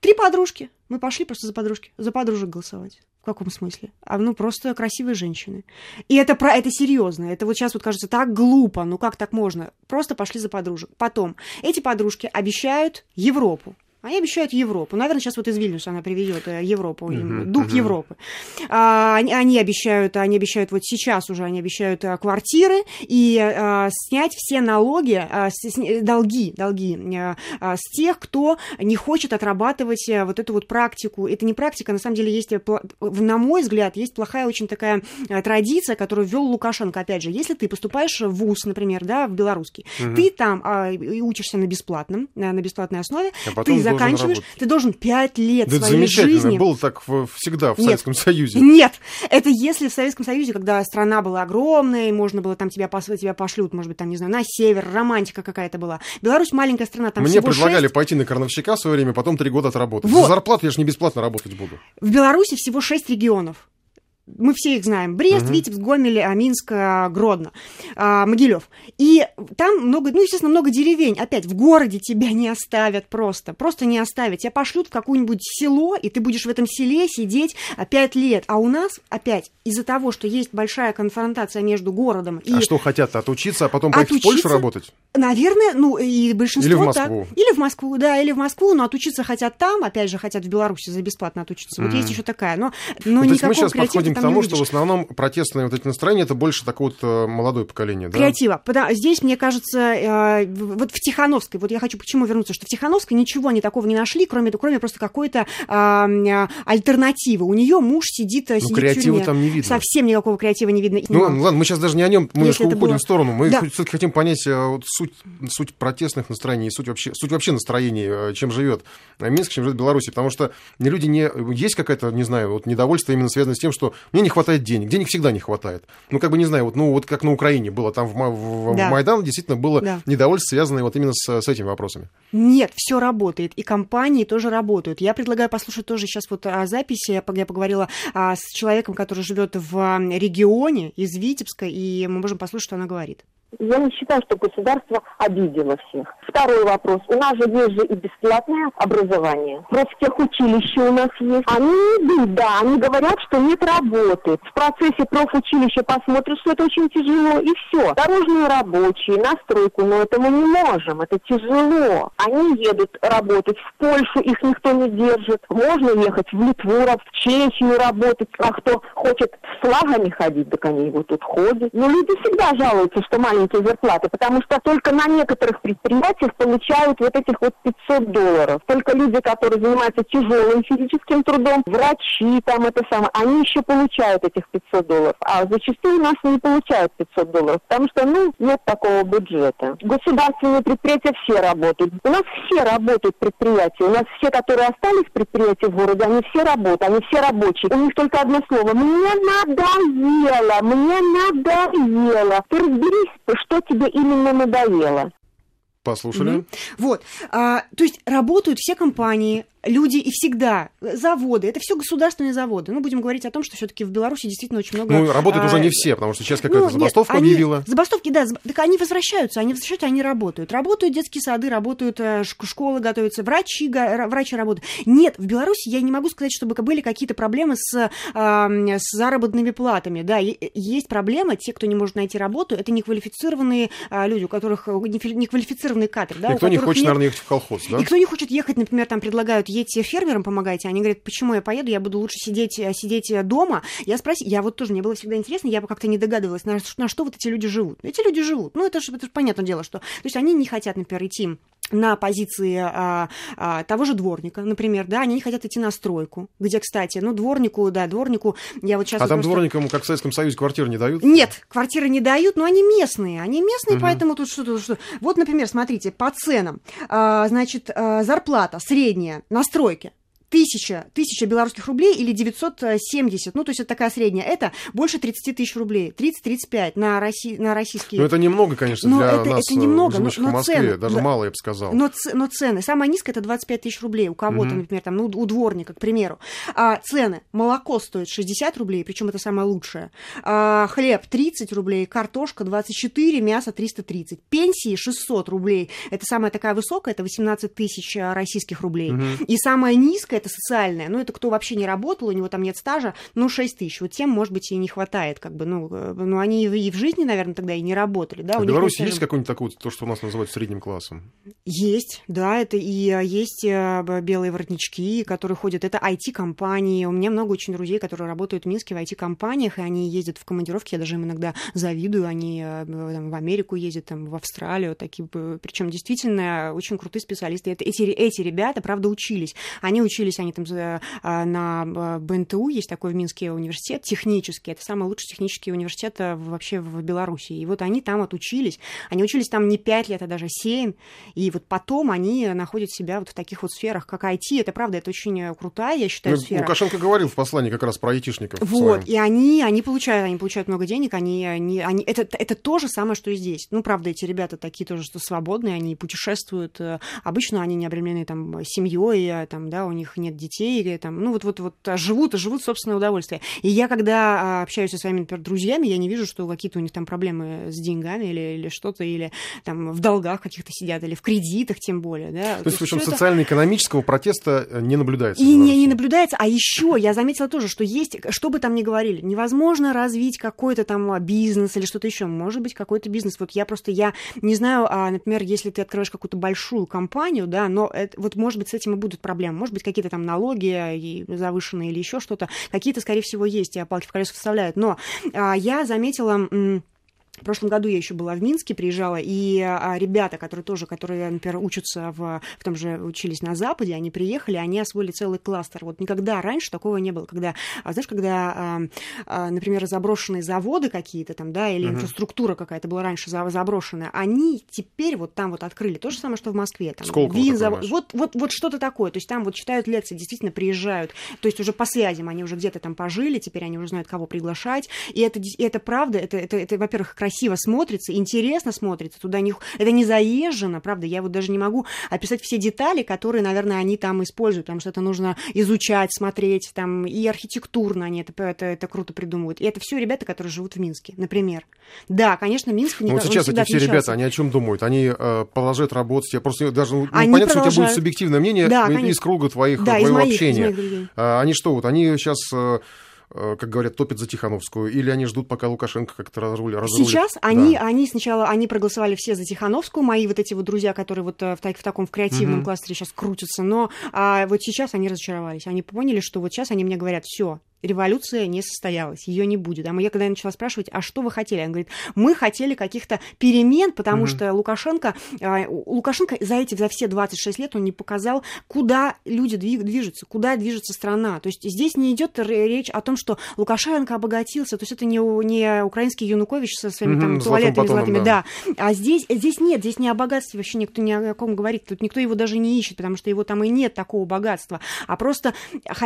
Три подружки. Мы пошли просто за подружки, за подружек голосовать. В каком смысле? А ну просто красивые женщины. И это про это серьезно. Это вот сейчас вот кажется так глупо. Ну как так можно? Просто пошли за подружек. Потом эти подружки обещают Европу. Они обещают Европу. Наверное, сейчас вот из Вильнюса она приведет э, Европу, uh-huh, дух uh-huh. Европы. А, они, они обещают, они обещают вот сейчас уже, они обещают а, квартиры и а, снять все налоги, а, с, долги, долги а, а, с тех, кто не хочет отрабатывать вот эту вот практику. Это не практика, на самом деле есть, на мой взгляд, есть плохая очень такая традиция, которую ввел Лукашенко. Опять же, если ты поступаешь в ВУЗ, например, да, в белорусский, uh-huh. ты там а, учишься на бесплатном, на бесплатной основе, а ты заканчиваешь, ты должен пять лет да своей
это
жизни...
было так всегда в нет, Советском Союзе.
Нет, это если в Советском Союзе, когда страна была огромная, и можно было там тебя, тебя пошлют, может быть, там, не знаю, на север, романтика какая-то была. Беларусь маленькая страна, там
Мне предлагали 6... пойти на крановщика в свое время, потом три года отработать. Вот. За зарплату я же не бесплатно работать буду.
В Беларуси всего шесть регионов мы все их знаем. Брест, угу. Витебск, Гомель, Минск, Гродно, а, Могилев. И там много, ну, естественно, много деревень. Опять, в городе тебя не оставят просто. Просто не оставят. Тебя пошлют в какое-нибудь село, и ты будешь в этом селе сидеть пять лет. А у нас, опять, из-за того, что есть большая конфронтация между городом и...
А что хотят? Отучиться, а потом поехать отучиться, в Польшу работать?
Наверное, ну, и большинство...
Или в Москву.
Так. Или в Москву, да, или в Москву, но отучиться хотят там, опять же, хотят в Беларуси за бесплатно отучиться. Mm. Вот есть еще такая, но, но
ну, никакого мы сейчас подходим к тому, что в основном протестные вот эти настроения это больше такое вот э, молодое поколение, да?
Креатива. Здесь, мне кажется, э, вот в Тихановской, вот я хочу почему вернуться, что в Тихановской ничего они такого не нашли, кроме, кроме просто какой-то э, альтернативы. У нее муж сидит, ну,
сидит креатива в тюрьме. там не видно.
Совсем никакого креатива не видно.
Ну, ладно, мы сейчас даже не о нем, мы немножко уходим было... в сторону. Мы да. все-таки хотим понять вот, суть, суть протестных настроений, суть вообще, суть вообще настроений, чем живет Минск, чем живет Беларусь. Потому что люди не... Есть какая-то, не знаю, вот недовольство именно связано с тем, что мне не хватает денег денег. Всегда не хватает. Ну, как бы, не знаю, вот, ну, вот как на Украине было, там в, в, да. в Майдан действительно было да. недовольство, связанное вот именно с, с этими вопросами.
Нет, все работает, и компании тоже работают. Я предлагаю послушать тоже сейчас вот о записи. Я поговорила а, с человеком, который живет в регионе из Витебска, и мы можем послушать, что она говорит.
Я не считаю, что государство обидело всех. Второй вопрос. У нас же есть же и бесплатное образование. Профтехучилища у нас есть. Они идут, да, они говорят, что нет работы. В процессе профучилища посмотрят, что это очень тяжело, и все. Дорожные рабочие, на стройку, но это мы не можем, это тяжело. Они едут работать в Польшу, их никто не держит. Можно ехать в Литву, в Чехию работать, а кто хочет с флагами ходить, так они его тут ходят. Но люди всегда жалуются, что маленькие маленькие зарплаты, потому что только на некоторых предприятиях получают вот этих вот 500 долларов. Только люди, которые занимаются тяжелым физическим трудом, врачи там это самое, они еще получают этих 500 долларов. А зачастую у нас не получают 500 долларов, потому что, ну, нет такого бюджета. Государственные предприятия все работают. У нас все работают предприятия. У нас все, которые остались предприятия в городе, они все работают, они все рабочие. У них только одно слово. Мне надоело, мне надоело. Ты разберись что тебе именно надоело.
Послушали. Mm-hmm.
Вот. А, то есть работают все компании, люди и всегда заводы, это все государственные заводы. Ну, будем говорить о том, что все-таки в Беларуси действительно очень много.
Ну, работают
а,
уже не все, потому что сейчас какая-то
ну,
забастовка
нет, они,
объявила.
Забастовки, да, так они возвращаются, они возвращаются, они работают. Работают детские сады, работают э, школы, готовятся, врачи, врачи работают. Нет, в Беларуси я не могу сказать, чтобы были какие-то проблемы с, э, с заработными платами. Да, есть проблема, те, кто не может найти работу, это неквалифицированные э, люди, у которых неквалифицированный кадр. Да,
Никто не хочет, нет... наверное, ехать в колхоз, да?
Никто не хочет ехать, например, там предлагают, едьте фермерам, помогайте. Они говорят, почему я поеду, я буду лучше сидеть, э, сидеть э, дома. Я спросила, я вот тоже, мне было всегда интересно, я бы как-то не догадывалась, на, на что вот эти люди живут. Эти люди живут. Ну, это же, это же понятное дело, что... То есть они не хотят, например, идти на позиции а, а, того же дворника, например, да, они не хотят идти на стройку, где, кстати, ну, дворнику, да, дворнику, я вот сейчас...
А
вот
там
просто...
дворникам, как в Советском Союзе, квартиры не дают?
Нет, квартиры не дают, но они местные, они местные, угу. поэтому тут что-то... Что... Вот, например, смотрите, по ценам, а, значит, а, зарплата средняя на стройке тысяча, тысяча белорусских рублей или 970, ну, то есть это такая средняя, это больше 30 тысяч рублей, 30-35 на, Росси, на российские...
Ну, это немного, конечно,
но
для
это,
нас,
это немного, но,
но в Москве,
цены,
даже
да,
мало, я бы сказал.
Но, но цены, самая низкая это 25 тысяч рублей у кого-то, угу. например, там, ну, у дворника, к примеру. А цены, молоко стоит 60 рублей, причем это самое лучшее, а, хлеб 30 рублей, картошка 24, мясо 330, пенсии 600 рублей, это самая такая высокая, это 18 тысяч а, российских рублей, угу. и самая низкая, это социальная, ну, это кто вообще не работал, у него там нет стажа, ну, 6 тысяч. Вот тем, может быть, и не хватает, как бы, ну, э, ну они и в жизни, наверное, тогда и не работали, да.
А в Беларуси есть какой-нибудь такой, то, что у нас называют средним классом?
Есть, да, это и э, есть э, белые воротнички, которые ходят, это IT-компании. У меня много очень друзей, которые работают в Минске в IT-компаниях, и они ездят в командировки, я даже им иногда завидую, они там, в Америку ездят, там, в Австралию, такие, причем действительно очень крутые специалисты. Это, эти, эти ребята, правда, учились. Они учились, они там на э, БНТУ, есть такой в Минске университет технический, это самый лучший технический университет э, вообще в Беларуси. И вот они там отучились, они учились там не 5 лет, а даже 7, и вот потом они находят себя вот в таких вот сферах, как IT, это правда, это очень э, крутая, я считаю, ну, сфера.
Лукашенко говорил в послании как раз про айтишников.
Вот, и они, они получают, они получают много денег, они, они, они это, это то же самое, что и здесь. Ну, правда, эти ребята такие тоже, что свободные, они путешествуют, обычно они не обременены там семьей, там, да, у них нет детей, там, ну, вот, вот, вот а, живут, и живут собственное удовольствие. И я, когда а, общаюсь со своими, например, друзьями, я не вижу, что какие-то у них там проблемы с деньгами или, или что-то, или там в долгах каких-то сидят, или в кредитах тем более, да.
То, То есть, в общем, социально-экономического это... протеста э, не наблюдается?
И не, не наблюдается, а еще я заметила тоже, что есть, что бы там ни говорили, невозможно развить какой-то там а, бизнес или что-то еще, может быть, какой-то бизнес. Вот я просто, я не знаю, например, если ты открываешь какую-то большую компанию, да, но это, вот, может быть, с этим и будут проблемы. Может быть, какие-то там налоги и завышенные или еще что-то. Какие-то, скорее всего, есть, и палки в колеса вставляют. Но а, я заметила... В прошлом году я еще была в Минске, приезжала, и а, ребята, которые тоже, которые, например, учатся в, в том же, учились на Западе, они приехали, они освоили целый кластер. Вот никогда раньше такого не было, когда, а, знаешь, когда, а, например, заброшенные заводы какие-то там, да, или uh-huh. инфраструктура какая-то была раньше заброшенная, они теперь вот там вот открыли то же самое, что в Москве. Там,
Сколково
винзавод, вот, вот, вот что-то такое. То есть там вот читают лекции, действительно приезжают. То есть уже по связям они уже где-то там пожили, теперь они уже знают, кого приглашать. И это, и это правда, это, это, это, во-первых, красиво смотрится, интересно смотрится, туда не, это не заезжено, правда, я вот даже не могу описать все детали, которые, наверное, они там используют, потому что это нужно изучать, смотреть, там, и архитектурно они это, это, это круто придумывают. И это все ребята, которые живут в Минске, например. Да, конечно, Минск
не ну, Вот сейчас эти все ребята, они о чем думают? Они э, продолжают работать, я просто даже, ну, они понятно, продолжают. что у тебя будет субъективное мнение
да,
из круга твоих,
да,
твоего
из моих,
общения.
Из моих
они что, вот, они сейчас э, Э, как говорят, топят за Тихановскую, или они ждут, пока Лукашенко как-то разрулит?
Сейчас они, да. они сначала, они проголосовали все за Тихановскую, мои вот эти вот друзья, которые вот э, в, в таком в креативном угу. кластере сейчас крутятся, но а, вот сейчас они разочаровались, они поняли, что вот сейчас они мне говорят, все, революция не состоялась, ее не будет. А я когда я начала спрашивать, а что вы хотели? Он говорит, мы хотели каких-то перемен, потому mm-hmm. что Лукашенко, э, Лукашенко за эти, за все 26 лет он не показал, куда люди движутся, куда движется страна. То есть здесь не идет речь о том, что Лукашенко обогатился, то есть это не, не украинский Янукович со своими mm-hmm, там туалетами золотыми, да. да. А здесь, здесь нет, здесь не о богатстве вообще никто ни о ком говорит, тут никто его даже не ищет, потому что его там и нет такого богатства, а просто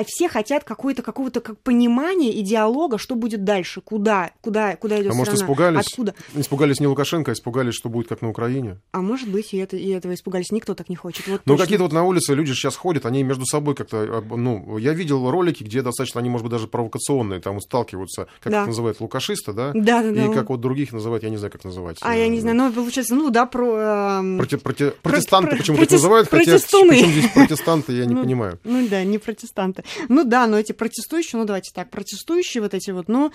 все хотят какой-то, какого-то, как понимания и диалога, что будет дальше, куда, куда, куда идет
а
страна,
может, испугались,
откуда.
Испугались не Лукашенко, а испугались, что будет как на Украине.
А может быть, и, это, и этого испугались. Никто так не хочет. Вот
ну, какие-то вот на улице люди сейчас ходят, они между собой как-то, ну, я видел ролики, где достаточно, они, может быть, даже провокационные, там сталкиваются, как
Да.
их называют, лукашисты, да?
Да, да,
И
да.
как вот других называют, я не знаю, как называть.
А я не знаю, ну, получается, ну да, про... эм,
Проти- проти- протестанты
про-
почему-то
протест-
называют, хотя
протестуны.
причем здесь протестанты, я не
Ну,
понимаю.
Ну да, не протестанты. Ну да, но эти протестующие, ну давайте так, протестующие вот эти вот, ну,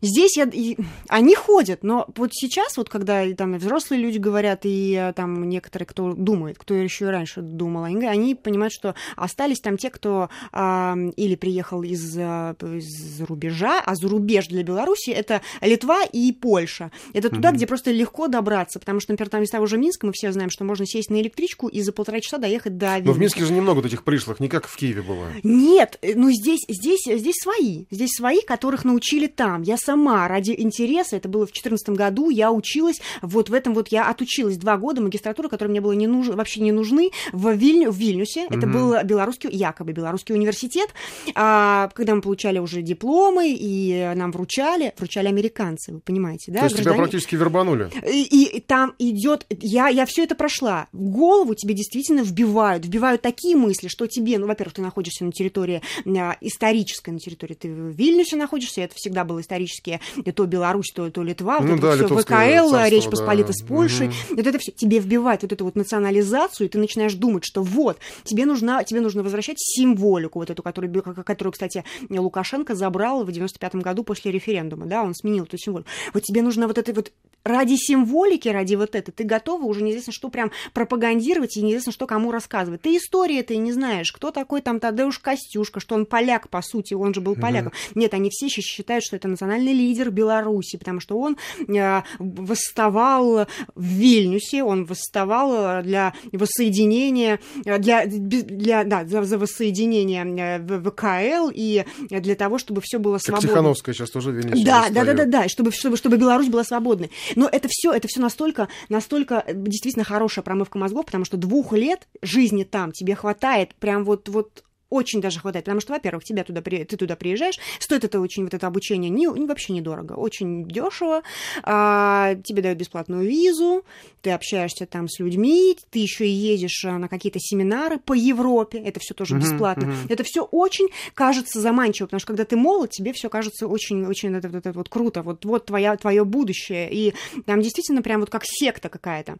Здесь я, и- они ходят, но вот сейчас, вот когда и там и взрослые люди говорят, и э, там некоторые, кто думает, кто еще и раньше думал, они, понимают, что остались там те, кто а, или приехал из, а, из рубежа, а за рубеж для Беларуси это Литва и Польша. Это туда,
Мгм.
где просто легко добраться, потому что, например, там из того же Минска мы все знаем, что можно сесть на электричку и за полтора часа доехать до
Но в
Вильнюса.
Минске же немного этих пришлых, не как в Киеве было.
Нет, э, ну здесь, здесь, здесь свои. Здесь свои, которых научили там. Я сама ради интереса, это было в 2014 году, я училась вот в этом вот, я отучилась два года магистратуры, которые мне было не нужны, вообще не нужны, в, Вильню, в Вильнюсе. Это
Мгм.
был белорусский, якобы белорусский университет. А, когда мы получали уже дипломы, и нам вручали, вручали американцы, вы понимаете, да?
То есть тебя
граждане-
практически вербанули.
и, и там идет, я, я все это прошла. В голову тебе действительно вбивают, вбивают такие мысли, что тебе, ну, во-первых, ты находишься на территории а, исторической, на территории, ты в Вильнюсе находишься, это всегда было исторические, и то Беларусь, то, то Литва, вот
Ну
это
да,
все
литовское
ВКЛ,
царство,
Речь
да.
Посполита с Польшей,
Мгм.
вот это все тебе вбивает вот эту вот национализацию, и ты начинаешь думать, что вот, тебе нужна, тебе нужно возвращать символику, вот эту, которую, которую, кстати, Лукашенко забрал в 95 году после референдума, да, он сменил эту символику. Вот тебе нужно вот это вот ради символики, ради вот это, ты готова уже неизвестно что прям пропагандировать и неизвестно что кому рассказывать. Ты истории ты не знаешь, кто такой там Тадеуш Костюшка, что он поляк, по сути, он же был поляком. Нет, они все еще считают, что это национальный лидер Беларуси, потому что он э, восставал в Вильнюсе, он восставал э, для воссоединения, э, для, для, да, за, за воссоединение ВКЛ и для того, чтобы все было свободно.
Тихановская сейчас тоже в Вильнюсе
Да, да, да, да, да, чтобы, чтобы, чтобы Беларусь была свободной. Но это все, это все настолько, настолько действительно хорошая промывка мозгов, потому что двух лет жизни там тебе хватает, прям вот, вот очень даже хватает, потому что, во-первых, тебя туда, ты туда приезжаешь, стоит это очень, вот это обучение не, вообще недорого, очень дешево, а, тебе дают бесплатную визу, ты общаешься там с людьми, ты еще и ездишь а, на какие-то семинары по Европе, это все тоже бесплатно.
мгм.
Это все очень кажется заманчиво, потому что когда ты молод, тебе все кажется очень, очень это, это вот круто, вот, вот твоя, твое будущее, и там действительно прям вот как секта какая-то.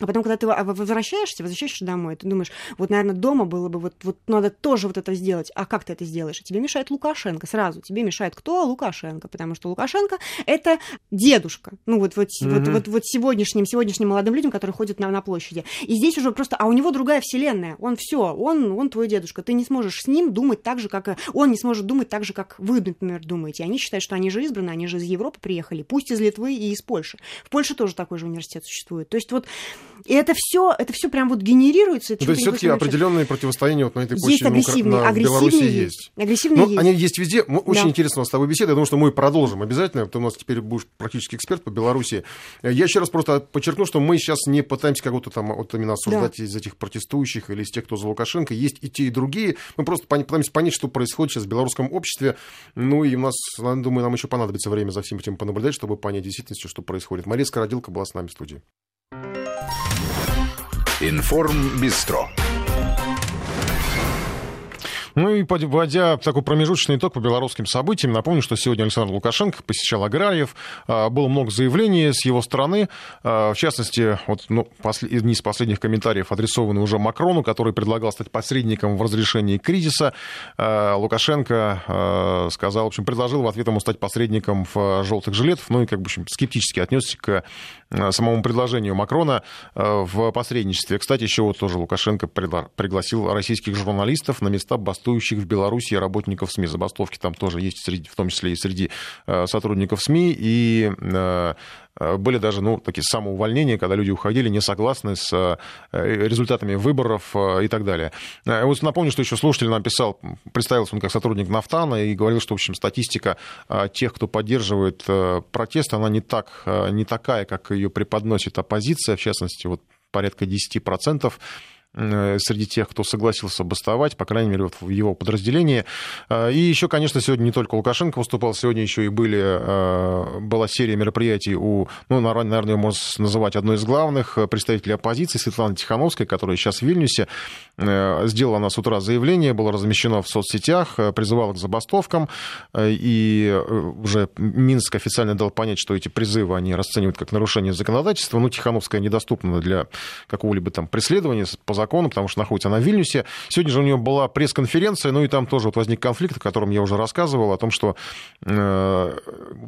А потом, когда ты во- возвращаешься, возвращаешься домой, ты думаешь, вот, наверное, дома было бы, вот, вот надо тоже вот это сделать. А как ты это сделаешь? И тебе мешает Лукашенко сразу. Тебе мешает кто? Лукашенко. Потому что Лукашенко — это дедушка. Ну, вот, вот, вот,
Мгм.
вот, вот сегодняшним, сегодняшним молодым людям, которые ходят на, на площади. И здесь уже просто... А у него другая вселенная. Он все, он, он твой дедушка. Ты не сможешь с ним думать так же, как... Он не сможет думать так же, как вы, например, думаете. Они считают, что они же избраны, они же из Европы приехали, пусть из Литвы и из Польши. В Польше тоже такой же университет существует. То есть вот и это все, это все прям вот генерируется.
Ну, То есть все-таки определенные противостояния вот на этой
Есть
почве Укра-
агрессивные,
на Беларуси есть.
есть. Агрессивные
Ну,
есть.
они есть везде. Очень
Да.
интересно у нас с тобой беседа. Я думаю, что мы продолжим обязательно. Ты у нас теперь будешь практически эксперт по Беларуси. Э, Я еще раз просто подчеркну, что мы сейчас не пытаемся кого-то там вот именно осуждать из этих протестующих или из тех, кто за Лукашенко. Есть и те, и другие. Мы просто пытаемся понять, что происходит сейчас в белорусском обществе. Ну, и у нас, думаю, нам еще понадобится время за всем этим понаблюдать, чтобы понять в действительности, что происходит. Мария Скородилка была с нами в студии.
Информ Бистро.
Ну и подводя такой промежуточный итог по белорусским событиям, напомню, что сегодня Александр Лукашенко посещал аграриев. А, Было много заявлений с его стороны. А, В частности, вот, ну, одни из последних комментариев адресованы уже Макрону, который предлагал стать посредником в разрешении кризиса. А, Лукашенко сказал, в общем, предложил в ответ ему стать посредником в желтых жилетов, ну и как бы в общем, скептически отнесся к самому предложению Макрона а, в посредничестве. Кстати, еще вот тоже Лукашенко пригласил российских журналистов на места бастующих в Беларуси работников СМИ. Забастовки там тоже есть, среди, в том числе и среди э, сотрудников СМИ. И э, э, были даже ну, такие самоувольнения, когда люди уходили не согласны с э, результатами выборов э, и так далее. Э, Вот напомню, что еще слушатель нам писал, представился он как сотрудник Нафтана и говорил, что, в общем, статистика э, тех, кто поддерживает э, протест, она не, так, э, не такая, как ее преподносит оппозиция, в частности, вот порядка 10% среди тех, кто согласился бастовать, по крайней мере, вот в его подразделении. И еще, конечно, сегодня не только Лукашенко выступал, сегодня еще и были, была серия мероприятий у, ну, наверное, можно называть одной из главных представителей оппозиции, Светланы Тихановской, которая сейчас в Вильнюсе. Сделала она с утра заявление, было размещено в соцсетях, призывала к забастовкам, и уже Минск официально дал понять, что эти призывы они расценивают как нарушение законодательства. Ну, Тихановская недоступна для какого-либо там преследования по закону, потому что находится она в Вильнюсе. Сегодня же у нее была пресс-конференция, ну и там тоже вот возник конфликт, о котором я уже рассказывал, о том, что э,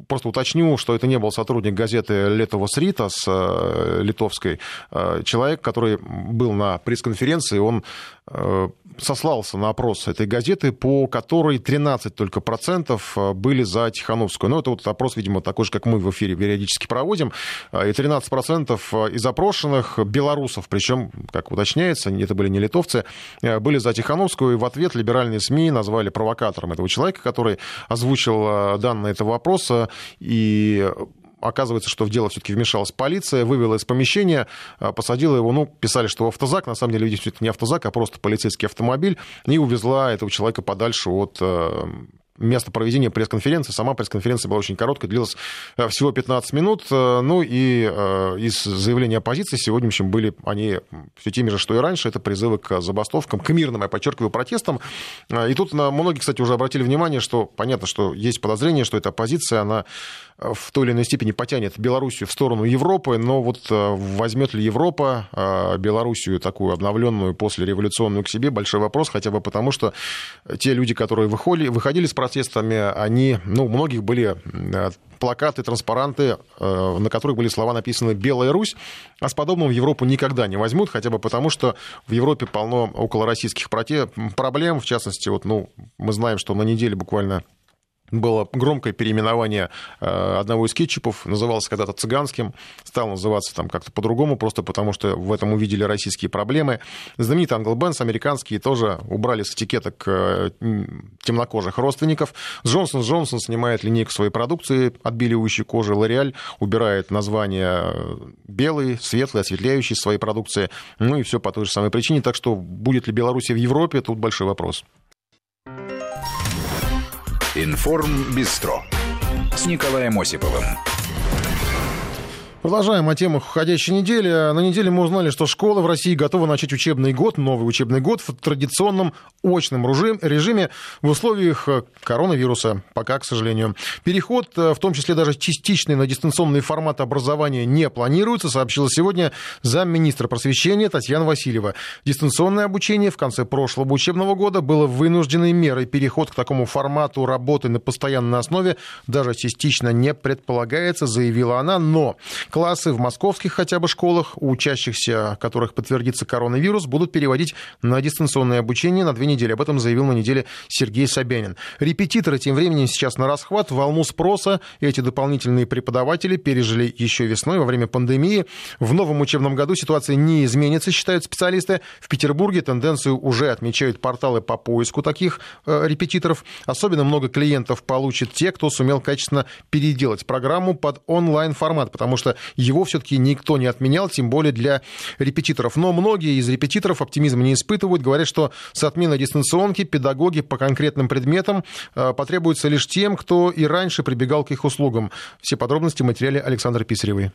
просто уточню, что это не был сотрудник газеты Летовос Ритас э, литовской, э, человек, который был на пресс-конференции, он э, сослался на опрос этой газеты, по которой 13 только процентов э, были за Тихановскую. Ну, это вот опрос, видимо, такой же, как мы в эфире периодически проводим. Э, и 13 процентов э, из опрошенных белорусов, причем, как уточняется, это были не литовцы, были за Тихановскую. И в ответ либеральные СМИ назвали провокатором этого человека, который озвучил данные этого вопроса. И Оказывается, что в дело все-таки вмешалась полиция, вывела из помещения, а, посадила его, ну, писали, что в автозак, на самом деле, видите, это не автозак, а просто полицейский автомобиль, и увезла этого человека подальше от э, место проведения пресс-конференции. Сама пресс-конференция была очень короткой, длилась э, всего 15 минут. Э, ну и э, из заявления оппозиции сегодня, в общем, были они все теми же, что и раньше. Это призывы к забастовкам, к мирным, я подчеркиваю, протестам. И тут многие, кстати, уже обратили внимание, что понятно, что есть подозрение, что эта оппозиция, она в той или иной степени потянет Белоруссию в сторону Европы, но вот возьмет ли Европа Белоруссию такую обновленную после революционную к себе, большой вопрос, хотя бы потому, что те люди, которые выходили, выходили с протестами, они, ну, у многих были э, плакаты, транспаранты, э, на которых были слова написаны «Белая Русь», а с подобным в Европу никогда не возьмут, хотя бы потому, что в Европе полно около российских проблем, в частности, вот, ну, мы знаем, что на неделе буквально было громкое переименование э, одного из кетчупов, назывался когда-то цыганским, стал называться там как-то по-другому, просто потому что в этом увидели российские проблемы. Знаменитый Англ Бенс, американские, тоже убрали с этикеток э, темнокожих родственников. Джонсон Джонсон снимает линейку своей продукции, отбеливающей кожи. Лореаль убирает название э, белый, светлый, осветляющий своей продукции. Ну и все по той же самой причине. Так что будет ли Беларусь в Европе, тут большой вопрос.
Информ Бистро с Николаем Осиповым.
Продолжаем о темах уходящей недели. На неделе мы узнали, что школы в России готовы начать учебный год, новый учебный год в традиционном очном режиме в условиях э, коронавируса. Пока, к сожалению. Переход, э, в том числе даже частичный на дистанционный формат образования не планируется, сообщила сегодня замминистра просвещения Татьяна Васильева. Дистанционное обучение в конце прошлого учебного года было вынужденной мерой. Переход к такому формату работы на постоянной основе даже частично не предполагается, заявила она. Но Классы в московских хотя бы школах, у учащихся которых подтвердится коронавирус, будут переводить на дистанционное обучение на две недели. Об этом заявил на неделе Сергей Собянин. Репетиторы тем временем сейчас на расхват. Волну спроса эти дополнительные преподаватели пережили еще весной во время пандемии. В новом учебном году ситуация не изменится, считают специалисты. В Петербурге тенденцию уже отмечают порталы по поиску таких э, репетиторов. Особенно много клиентов получат те, кто сумел качественно переделать программу под онлайн-формат, потому что его все-таки никто не отменял, тем более для репетиторов. Но многие из репетиторов оптимизм не испытывают, говорят, что с отменой дистанционки педагоги по конкретным предметам э, потребуются лишь тем, кто и раньше прибегал к их услугам. Все подробности в материале Александра Писаревой.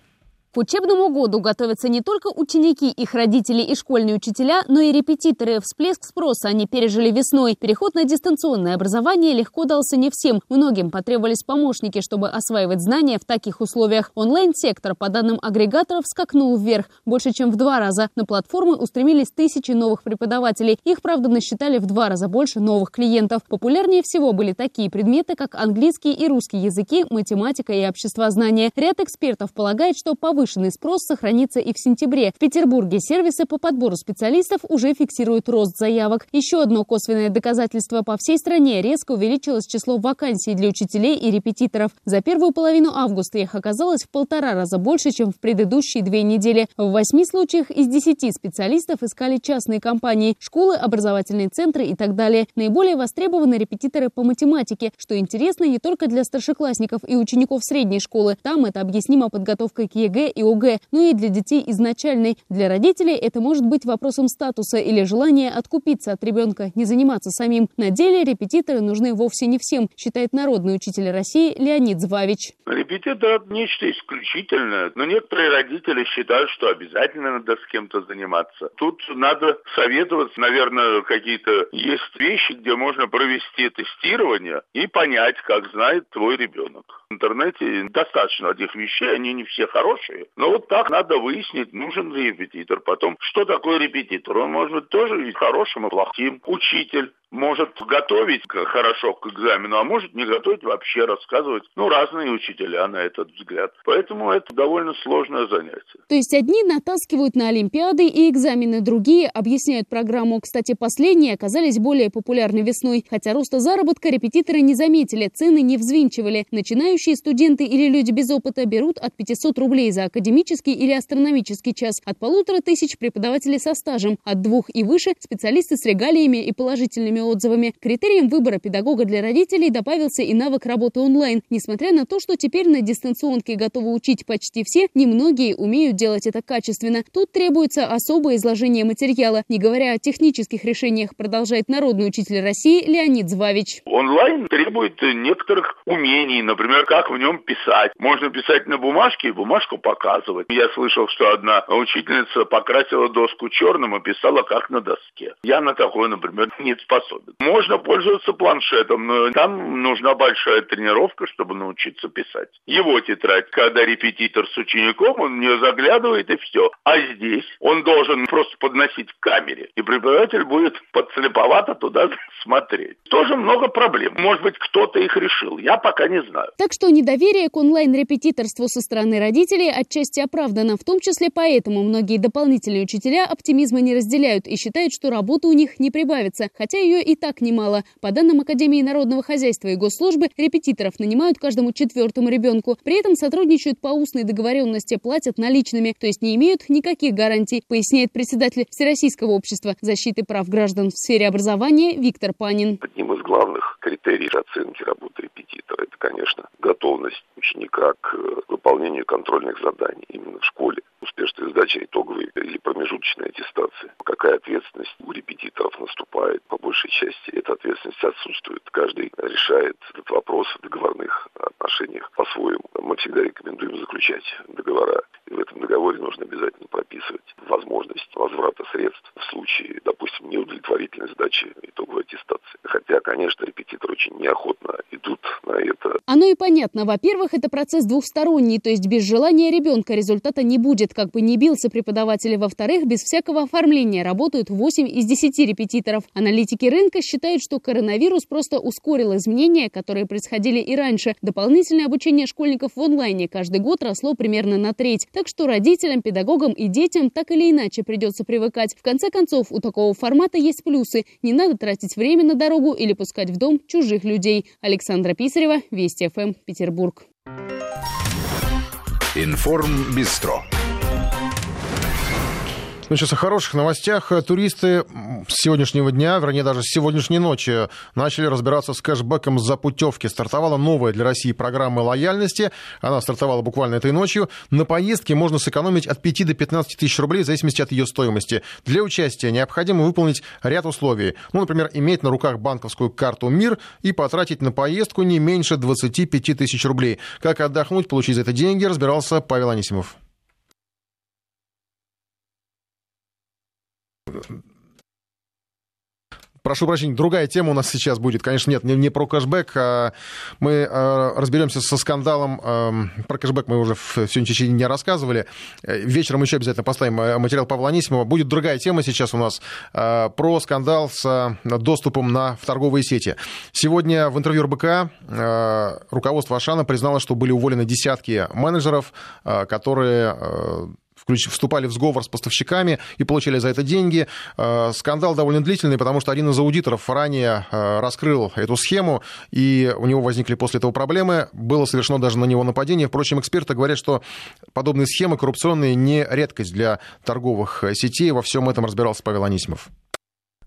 К учебному году готовятся не только ученики, их родители и школьные учителя, но и репетиторы. Всплеск спроса они пережили весной. Переход на дистанционное образование легко дался не всем. Многим потребовались помощники, чтобы осваивать знания в таких условиях. Онлайн-сектор, по данным агрегаторов, скакнул вверх. Больше, чем в два раза. На платформы устремились тысячи новых преподавателей. Их, правда, насчитали в два раза больше новых клиентов. Популярнее всего были такие предметы, как английский и русский языки, математика и обществознание. Ряд экспертов полагает, что повышенный повышенный спрос сохранится и в сентябре. В Петербурге сервисы по подбору специалистов уже фиксируют рост заявок. Еще одно косвенное доказательство по всей стране резко увеличилось число вакансий для учителей и репетиторов. За первую половину августа их оказалось в полтора раза больше, чем в предыдущие две недели. В восьми случаях из десяти специалистов искали частные компании, школы, образовательные центры и так далее. Наиболее востребованы репетиторы по математике, что интересно не только для старшеклассников и учеников средней школы. Там это объяснимо подготовкой к ЕГЭ и ОГЭ, но и для детей и начальной. Для родителей это может быть вопросом статуса или желания откупиться от ребенка, не заниматься самим. На деле репетиторы нужны вовсе не всем, считает народный учитель России Леонид Звавич.
Репетитор – это нечто исключительное, но некоторые родители считают, что обязательно надо с кем-то заниматься. Тут надо советоваться, наверное, какие-то есть вещи, где можно провести тестирование и понять, как знает твой ребенок. В интернете достаточно этих вещей, они не все хорошие, но вот так надо выяснить, нужен ли репетитор. Потом, что такое репетитор? Он может быть тоже хорошим и плохим. Учитель, может готовить хорошо к экзамену, а может не готовить вообще, рассказывать. Ну, разные учителя на этот взгляд. Поэтому это довольно сложное занятие.
То есть одни натаскивают на олимпиады и экзамены, другие объясняют программу. Кстати, последние оказались более популярны весной. Хотя роста заработка репетиторы не заметили, цены не взвинчивали. Начинающие студенты или люди без опыта берут от 500 рублей за академический или астрономический час, от полутора тысяч преподавателей со стажем, от двух и выше специалисты с регалиями и положительными положительными отзывами. Критерием выбора педагога для родителей добавился и навык работы онлайн. Несмотря на то, что теперь на дистанционке готовы учить почти все, немногие умеют делать это качественно. Тут требуется особое изложение материала, не говоря о технических решениях, продолжает народный учитель России Леонид Звавич.
Онлайн требует некоторых умений, например, как в нем писать. Можно писать на бумажке и бумажку показывать. Я слышал, что одна учительница покрасила доску черным и писала как на доске. Я на такое, например, не способен способен. Можно пользоваться планшетом, но там нужна большая тренировка, чтобы научиться писать. Его тетрадь, когда репетитор с учеником, он в нее заглядывает и все. А здесь он должен просто подносить к камере, и преподаватель будет подслеповато туда смотреть. Тоже много проблем. Может быть, кто-то их решил. Я пока не знаю.
Так что недоверие к онлайн-репетиторству со стороны родителей отчасти оправдано. В том числе поэтому многие дополнительные учителя оптимизма не разделяют и считают, что работы у них не прибавится, хотя ее и так немало. По данным Академии народного хозяйства и госслужбы, репетиторов нанимают каждому четвертому ребенку. При этом сотрудничают по устной договоренности, платят наличными, то есть не имеют никаких гарантий, поясняет председатель Всероссийского общества защиты прав граждан в сфере образования Виктор Панин.
Одним из главных критериев оценки работы репетитора это, конечно, готовность ученика к выполнению контрольных заданий именно в школе успешная сдача итоговой или промежуточной аттестации. Какая ответственность у репетиторов наступает? По большей части эта ответственность отсутствует. Каждый решает этот вопрос в договорных отношениях по-своему. Мы всегда рекомендуем заключать договора. И в этом договоре нужно обязательно прописывать возможность возврата средств в случае, допустим, неудовлетворительной сдачи итоговой аттестации. Хотя, конечно, репетиторы очень неохотно идут на это.
Оно и понятно. Во-первых, это процесс двухсторонний, то есть без желания ребенка результата не будет, как бы не бился преподаватель. Во-вторых, без всякого оформления работают 8 из 10 репетиторов. Аналитики рынка считают, что коронавирус просто ускорил изменения, которые происходили и раньше. Дополнительное обучение школьников в онлайне каждый год росло примерно на треть. Так что родителям, педагогам и детям так или иначе придется привыкать. В конце концов, у такого формата есть плюсы. Не надо тратить время на дорогу или пускать в дом чужих людей. Александра Писарева, Вести ФМ, Петербург.
Информ Бистро.
Ну, сейчас о хороших новостях. Туристы с сегодняшнего дня, вернее, даже с сегодняшней ночи начали разбираться с кэшбэком за путевки. Стартовала новая для России программа лояльности. Она стартовала буквально этой ночью. На поездке можно сэкономить от 5 до 15 тысяч рублей в зависимости от ее стоимости. Для участия необходимо выполнить ряд условий. Ну, например, иметь на руках банковскую карту МИР и потратить на поездку не меньше 25 тысяч рублей. Как отдохнуть, получить за это деньги, разбирался Павел Анисимов. Прошу прощения, другая тема у нас сейчас будет. Конечно, нет, не, не про кэшбэк. А мы а, разберемся со скандалом. А, про кэшбэк мы уже в, в сегодня течение дня рассказывали. Вечером еще обязательно поставим материал Павла Анисимова. Будет другая тема сейчас у нас а, про скандал с доступом на, в торговые сети. Сегодня в интервью РБК а, руководство Ашана признало, что были уволены десятки менеджеров, а, которые... А, вступали в сговор с поставщиками и получили за это деньги. Э, скандал довольно длительный, потому что один из аудиторов ранее э, раскрыл эту схему, и у него возникли после этого проблемы. Было совершено даже на него нападение. Впрочем, эксперты говорят, что подобные схемы коррупционные не редкость для торговых сетей. Во всем этом разбирался Павел Анисимов.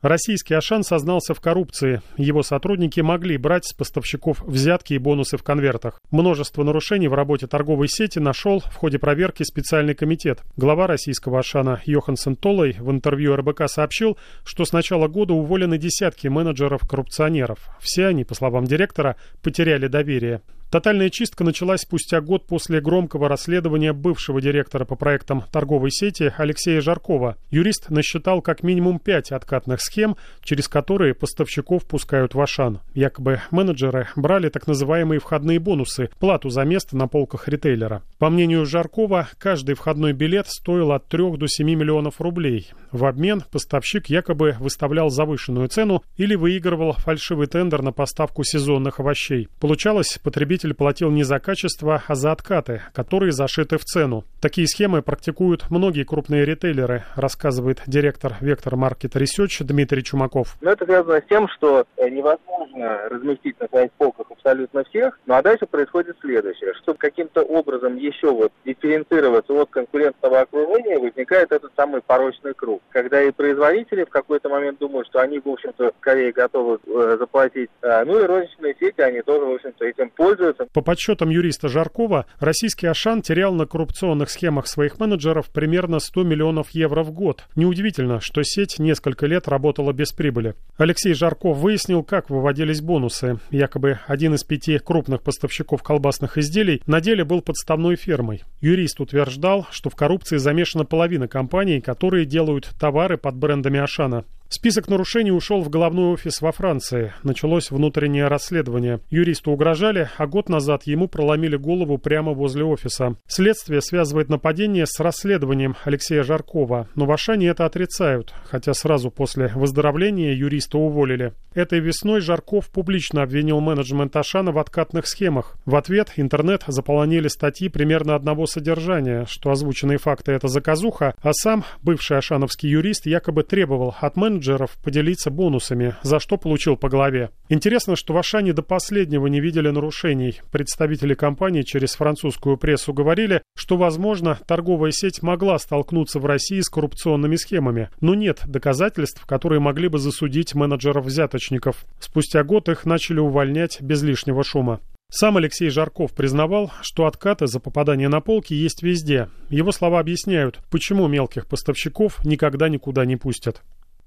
Российский Ашан сознался в коррупции. Его сотрудники могли брать с поставщиков взятки и бонусы в конвертах. Множество нарушений в работе торговой сети нашел в ходе проверки специальный комитет. Глава российского Ашана Йохансен Толой в интервью РБК сообщил, что с начала года уволены десятки менеджеров-коррупционеров. Все они, по словам директора, потеряли доверие. Тотальная чистка началась спустя год после громкого расследования бывшего директора по проектам торговой сети Алексея Жаркова. Юрист насчитал как минимум пять откатных схем, через которые поставщиков пускают в Ашан. Якобы менеджеры брали так называемые входные бонусы, плату за место на полках ритейлера. По мнению Жаркова, каждый входной билет стоил от 3 до 7 миллионов рублей. В обмен поставщик якобы выставлял завышенную цену или выигрывал фальшивый тендер на поставку сезонных овощей. Получалось, потребитель потребитель платил не за качество, а за откаты, которые зашиты в цену. Такие схемы практикуют многие крупные ритейлеры, рассказывает директор Вектор Маркет Research Дмитрий Чумаков.
Но это связано с тем, что э, невозможно разместить на своих полках абсолютно всех, ну а дальше происходит следующее. Чтобы каким-то образом еще вот дифференцироваться от конкурентного окружения, возникает этот самый порочный круг. Когда и производители в какой-то момент думают, что они, в общем-то, скорее готовы э, заплатить, э, ну и розничные сети, они тоже, в общем-то, этим пользуются,
остается. По подсчетам юриста Жаркова, российский Ашан терял на коррупционных схемах своих менеджеров примерно 100 миллионов евро в год. Неудивительно, что сеть несколько лет работала без прибыли. Алексей Жарков выяснил, как выводились бонусы. Якобы один из пяти крупных поставщиков колбасных изделий на деле был подставной фермой. Юрист утверждал, что в коррупции замешана половина компаний, которые делают товары под брендами Ашана. Список нарушений ушел в головной офис во Франции. Началось внутреннее расследование. Юристу угрожали, а год назад ему проломили голову прямо возле офиса. Следствие связывает нападение с расследованием Алексея Жаркова, но в Ашане это отрицают, хотя сразу после выздоровления юриста уволили. Этой весной Жарков публично обвинил менеджмент Ашана в откатных схемах. В ответ интернет заполонили статьи примерно одного содержания, что озвученные факты это заказуха, а сам бывший ашановский юрист якобы требовал от менеджера менеджеров поделиться бонусами, за что получил по голове. Интересно, что в Ашане до последнего не видели нарушений. Представители компании через французскую прессу говорили, что, возможно, торговая сеть могла столкнуться в России с коррупционными схемами, но нет доказательств, которые могли бы засудить менеджеров-взяточников. Спустя год их начали увольнять без лишнего шума. Сам Алексей Жарков признавал, что откаты за попадание на полки есть везде. Его слова объясняют, почему мелких поставщиков никогда никуда не пустят.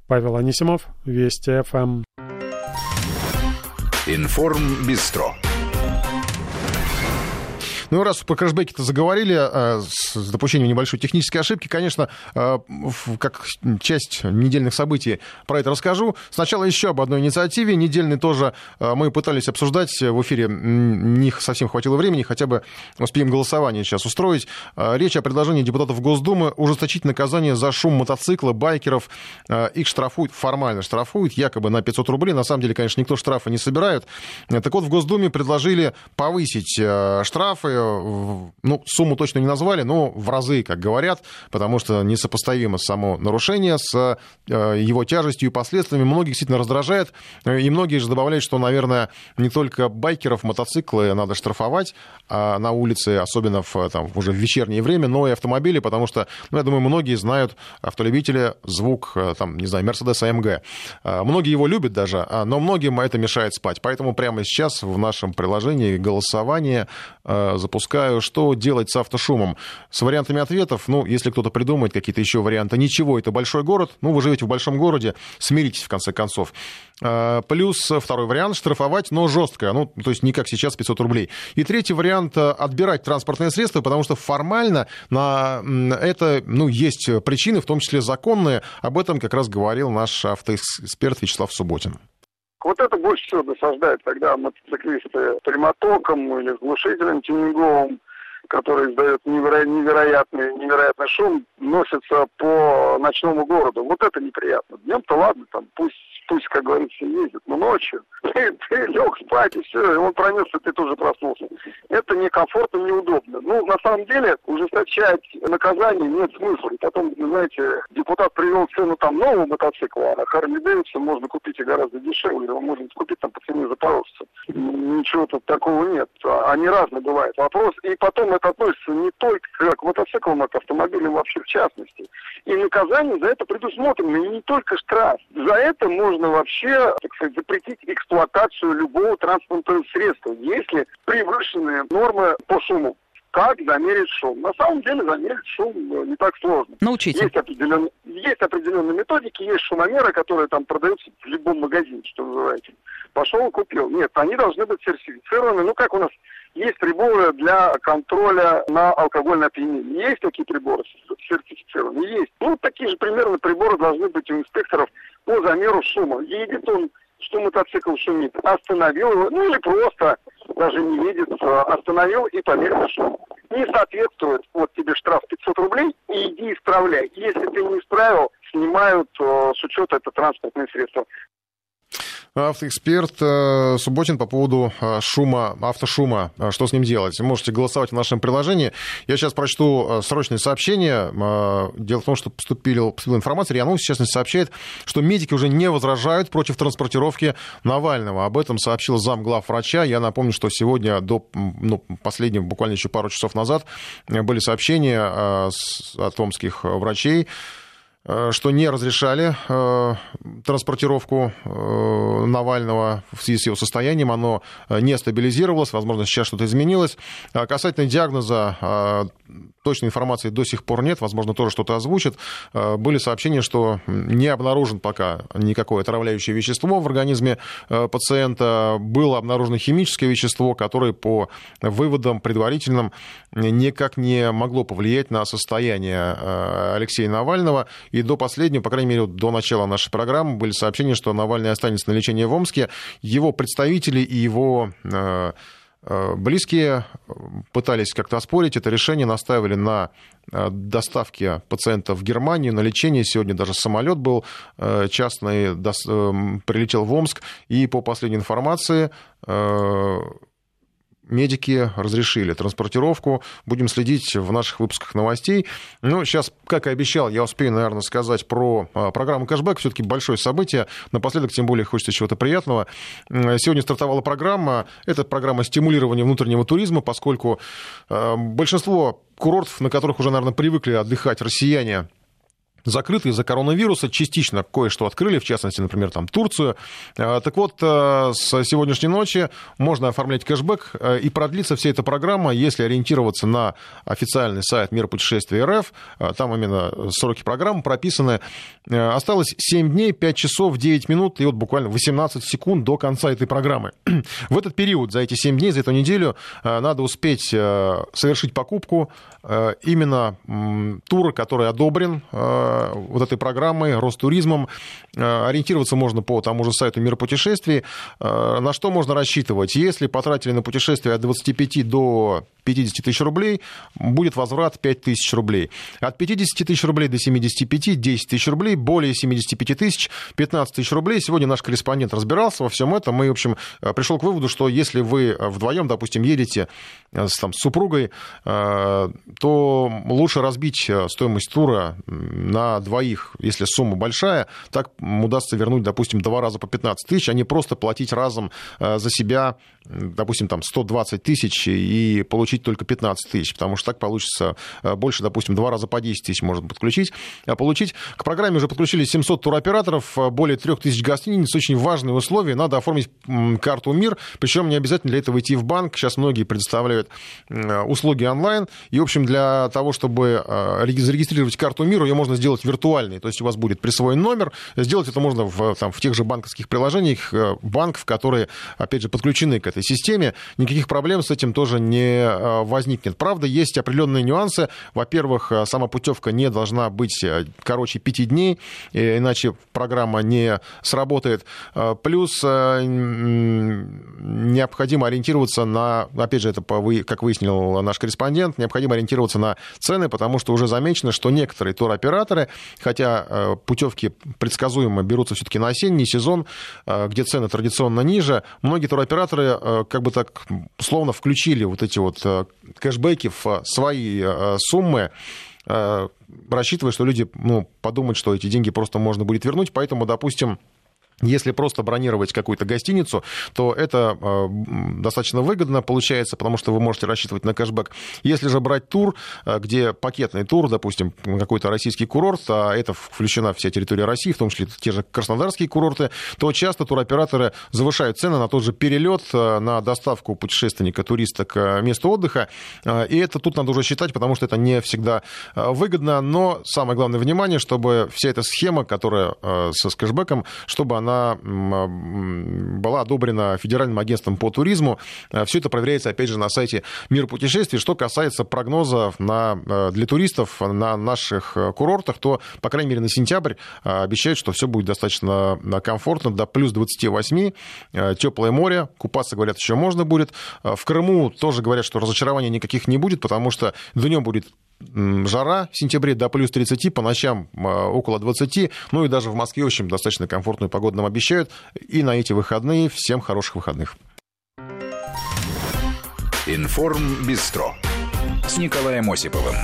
Павел Анисимов, Вести ФМ.
Информ Бистро.
Ну, раз про кэшбэки-то заговорили, э, с допущением небольшой технической ошибки, конечно, э, как часть недельных событий про это расскажу. Сначала еще об одной инициативе. Недельной тоже э, мы пытались обсуждать в эфире. Не совсем хватило времени, хотя бы успеем голосование сейчас устроить. Речь о предложении депутатов Госдумы ужесточить наказание за шум мотоцикла, байкеров. Их штрафуют, формально штрафуют, якобы на 500 рублей. На самом деле, конечно, никто штрафа не собирает. Так вот, в Госдуме предложили повысить штрафы ну, сумму точно не назвали, но в разы, как говорят, потому что несопоставимо само нарушение с э, его тяжестью и последствиями. Многих действительно раздражает, и многие же добавляют, что, наверное, не только байкеров, мотоциклы надо штрафовать а на улице, особенно в, там, уже в вечернее время, но и автомобили, потому что, ну, я думаю, многие знают автолюбители звук, э, там, не знаю, AMG. Э, многие его любят даже, а, но многим это мешает спать. Поэтому прямо сейчас в нашем приложении голосование запускаю, что делать с автошумом. С вариантами ответов, ну, если кто-то придумает какие-то еще варианты, ничего, это большой город, ну, вы живете в большом городе, смиритесь в конце концов. А, плюс второй вариант, штрафовать, но жестко, ну, то есть не как сейчас 500 рублей. И третий вариант, отбирать транспортные средства, потому что формально на это, ну, есть причины, в том числе законные. Об этом как раз говорил наш автоэксперт Вячеслав Субботин.
Вот это больше всего досаждает, когда мотоциклисты прямотоком или глушителем тюнинговым, который издает неверо- невероятный, невероятный шум, носятся по ночному городу. Вот это неприятно. Днем-то ладно, там пусть пусть, как говорится, ездит, но ночью ты, ты лег спать, и все, и он пронесся, ты тоже проснулся. Это некомфортно, неудобно. Ну, на самом деле, ужесточать наказание нет смысла. И потом, знаете, депутат привел цену там нового мотоцикла, а Харли Дэвидсон можно купить и гораздо дешевле. Его можно купить там по цене запорожца. Ничего тут такого нет. Они разные бывают. Вопрос, и потом это относится не только к мотоциклам, а к автомобилям вообще в частности. И наказание за это предусмотрено, и не только штраф. За это можно вообще, так сказать, запретить эксплуатацию любого транспортного средства, если превышенные нормы по шуму как замерить шум. На самом деле замерить шум э, не так сложно.
Научите.
Есть, определенные, есть определенные методики, есть шумомеры, которые там продаются в любом магазине, что называется. Пошел, купил. Нет, они должны быть сертифицированы. Ну, как у нас есть приборы для контроля на алкогольное опьянение. Есть такие приборы сертифицированные? Есть. Ну, такие же примерно приборы должны быть у инспекторов по замеру шума. Едет он, что мотоцикл шумит, остановил его, ну или просто даже не видит, а, остановил и померил шум. Не соответствует, вот тебе штраф 500 рублей, и иди исправляй. Если ты не исправил, снимают э, с учета это транспортное средство
автоэксперт э, Субботин по поводу э, шума, автошума. Э, что с ним делать? Можете голосовать в нашем приложении. Я сейчас прочту срочное сообщение. Дело в том, что поступила, поступила информация, РИА Новости, в частности, сообщает, что медики уже не возражают против транспортировки Навального. Об этом сообщил замглав врача. Я напомню, что сегодня до ну, последнего, буквально еще пару часов назад, были сообщения от омских врачей, что не разрешали э, транспортировку э, Навального в связи с его состоянием. Оно не стабилизировалось, возможно, сейчас что-то изменилось. А касательно диагноза, точной информации до сих пор нет, возможно, тоже что-то озвучат. Были сообщения, что не обнаружен пока никакое отравляющее вещество в организме пациента. Было обнаружено химическое вещество, которое по выводам предварительным никак не могло повлиять на состояние Алексея Навального. И до последнего, по крайней мере, до начала нашей программы были сообщения, что Навальный останется на лечении в Омске. Его представители и его э, э, близкие пытались как-то оспорить это решение, настаивали на э, доставке пациента в Германию на лечение. Сегодня даже самолет был частный, прилетел в Омск. И по последней информации медики разрешили транспортировку. Будем следить в наших выпусках новостей. Ну, сейчас, как и обещал, я успею, наверное, сказать про а, программу кэшбэк. Все-таки большое событие. Напоследок, тем более, хочется чего-то приятного. Сегодня стартовала программа. Это программа стимулирования внутреннего туризма, поскольку а, большинство курортов, на которых уже, наверное, привыкли отдыхать россияне, закрыты из-за коронавируса, частично кое-что открыли, в частности, например, там Турцию. А, так вот, э, с сегодняшней ночи можно оформлять кэшбэк, э, и продлится вся эта программа, если ориентироваться на официальный сайт Мир путешествий РФ, э, там именно сроки программы прописаны. Осталось 7 дней, 5 часов, 9 минут и вот буквально 18 секунд до конца этой программы. В этот период, за эти 7 дней, за эту неделю, надо успеть совершить покупку именно тура, который одобрен вот этой программой, Ростуризмом. Э, ориентироваться можно по тому же сайту Мир путешествий. Э, на что можно рассчитывать? Если потратили на путешествие от 25 до 50 тысяч рублей, будет возврат 5 тысяч рублей. От 50 тысяч рублей до 75 – 10 тысяч рублей, более 75 тысяч – 15 тысяч рублей. Сегодня наш корреспондент разбирался во всем этом и, в общем, э, пришел к выводу, что если вы вдвоем, допустим, едете с, там, с супругой, то лучше разбить стоимость тура на на двоих, если сумма большая, так удастся вернуть, допустим, два раза по 15 тысяч, а не просто платить разом э, за себя, допустим, там 120 тысяч и получить только 15 тысяч, потому что так получится э, больше, допустим, два раза по 10 тысяч можно подключить. А получить к программе уже подключили 700 туроператоров, э, более 3 тысяч гостиниц, очень важные условия, надо оформить карту МИР, причем не обязательно для этого идти в банк, сейчас многие предоставляют услуги онлайн, и, в общем, для того, чтобы зарегистрировать карту МИР, ее можно сделать сделать виртуальный, то есть у вас будет присвоен номер. Сделать это можно в, там, в тех же банковских приложениях э, банков, которые, опять же, подключены к этой системе. Никаких проблем с этим тоже не э, возникнет. Правда, есть определенные нюансы. Во-первых, э, сама путевка не должна быть короче пяти дней, иначе программа не сработает. Плюс необходимо ориентироваться на, опять же, это, как выяснил наш корреспондент, необходимо ориентироваться на цены, потому что уже замечено, что некоторые туроператоры туроператоры, хотя путевки предсказуемо берутся все-таки на осенний сезон, где цены традиционно ниже. Многие туроператоры как бы так словно включили вот эти вот кэшбэки в свои суммы, рассчитывая, что люди ну, подумают, что эти деньги просто можно будет вернуть. Поэтому, допустим, если просто бронировать какую-то гостиницу, то это э, достаточно выгодно получается, потому что вы можете рассчитывать на кэшбэк. Если же брать тур, э, где пакетный тур, допустим, какой-то российский курорт, а это включена вся территория России, в том числе те же краснодарские курорты, то часто туроператоры завышают цены на тот же перелет, э, на доставку путешественника, туриста к месту отдыха. И это тут надо уже считать, потому что это не всегда выгодно. Но самое главное внимание, чтобы вся эта схема, которая с кэшбэком, чтобы она она была одобрена Федеральным агентством по туризму. Э, Все это проверяется, опять же, на сайте Мир путешествий. Что касается прогнозов на, э, для туристов на наших э, курортах, то, по крайней мере, на сентябрь обещают, что все будет достаточно комфортно, до плюс 28, теплое море, купаться, говорят, еще можно будет. В Крыму тоже говорят, что разочарований никаких не будет, потому что днем будет жара в сентябре до плюс 30, по ночам а, около 20, ну и даже в Москве, в общем, достаточно комфортную погоду нам обещают. И на эти выходные всем хороших выходных.
Информ Бистро с Николаем Осиповым.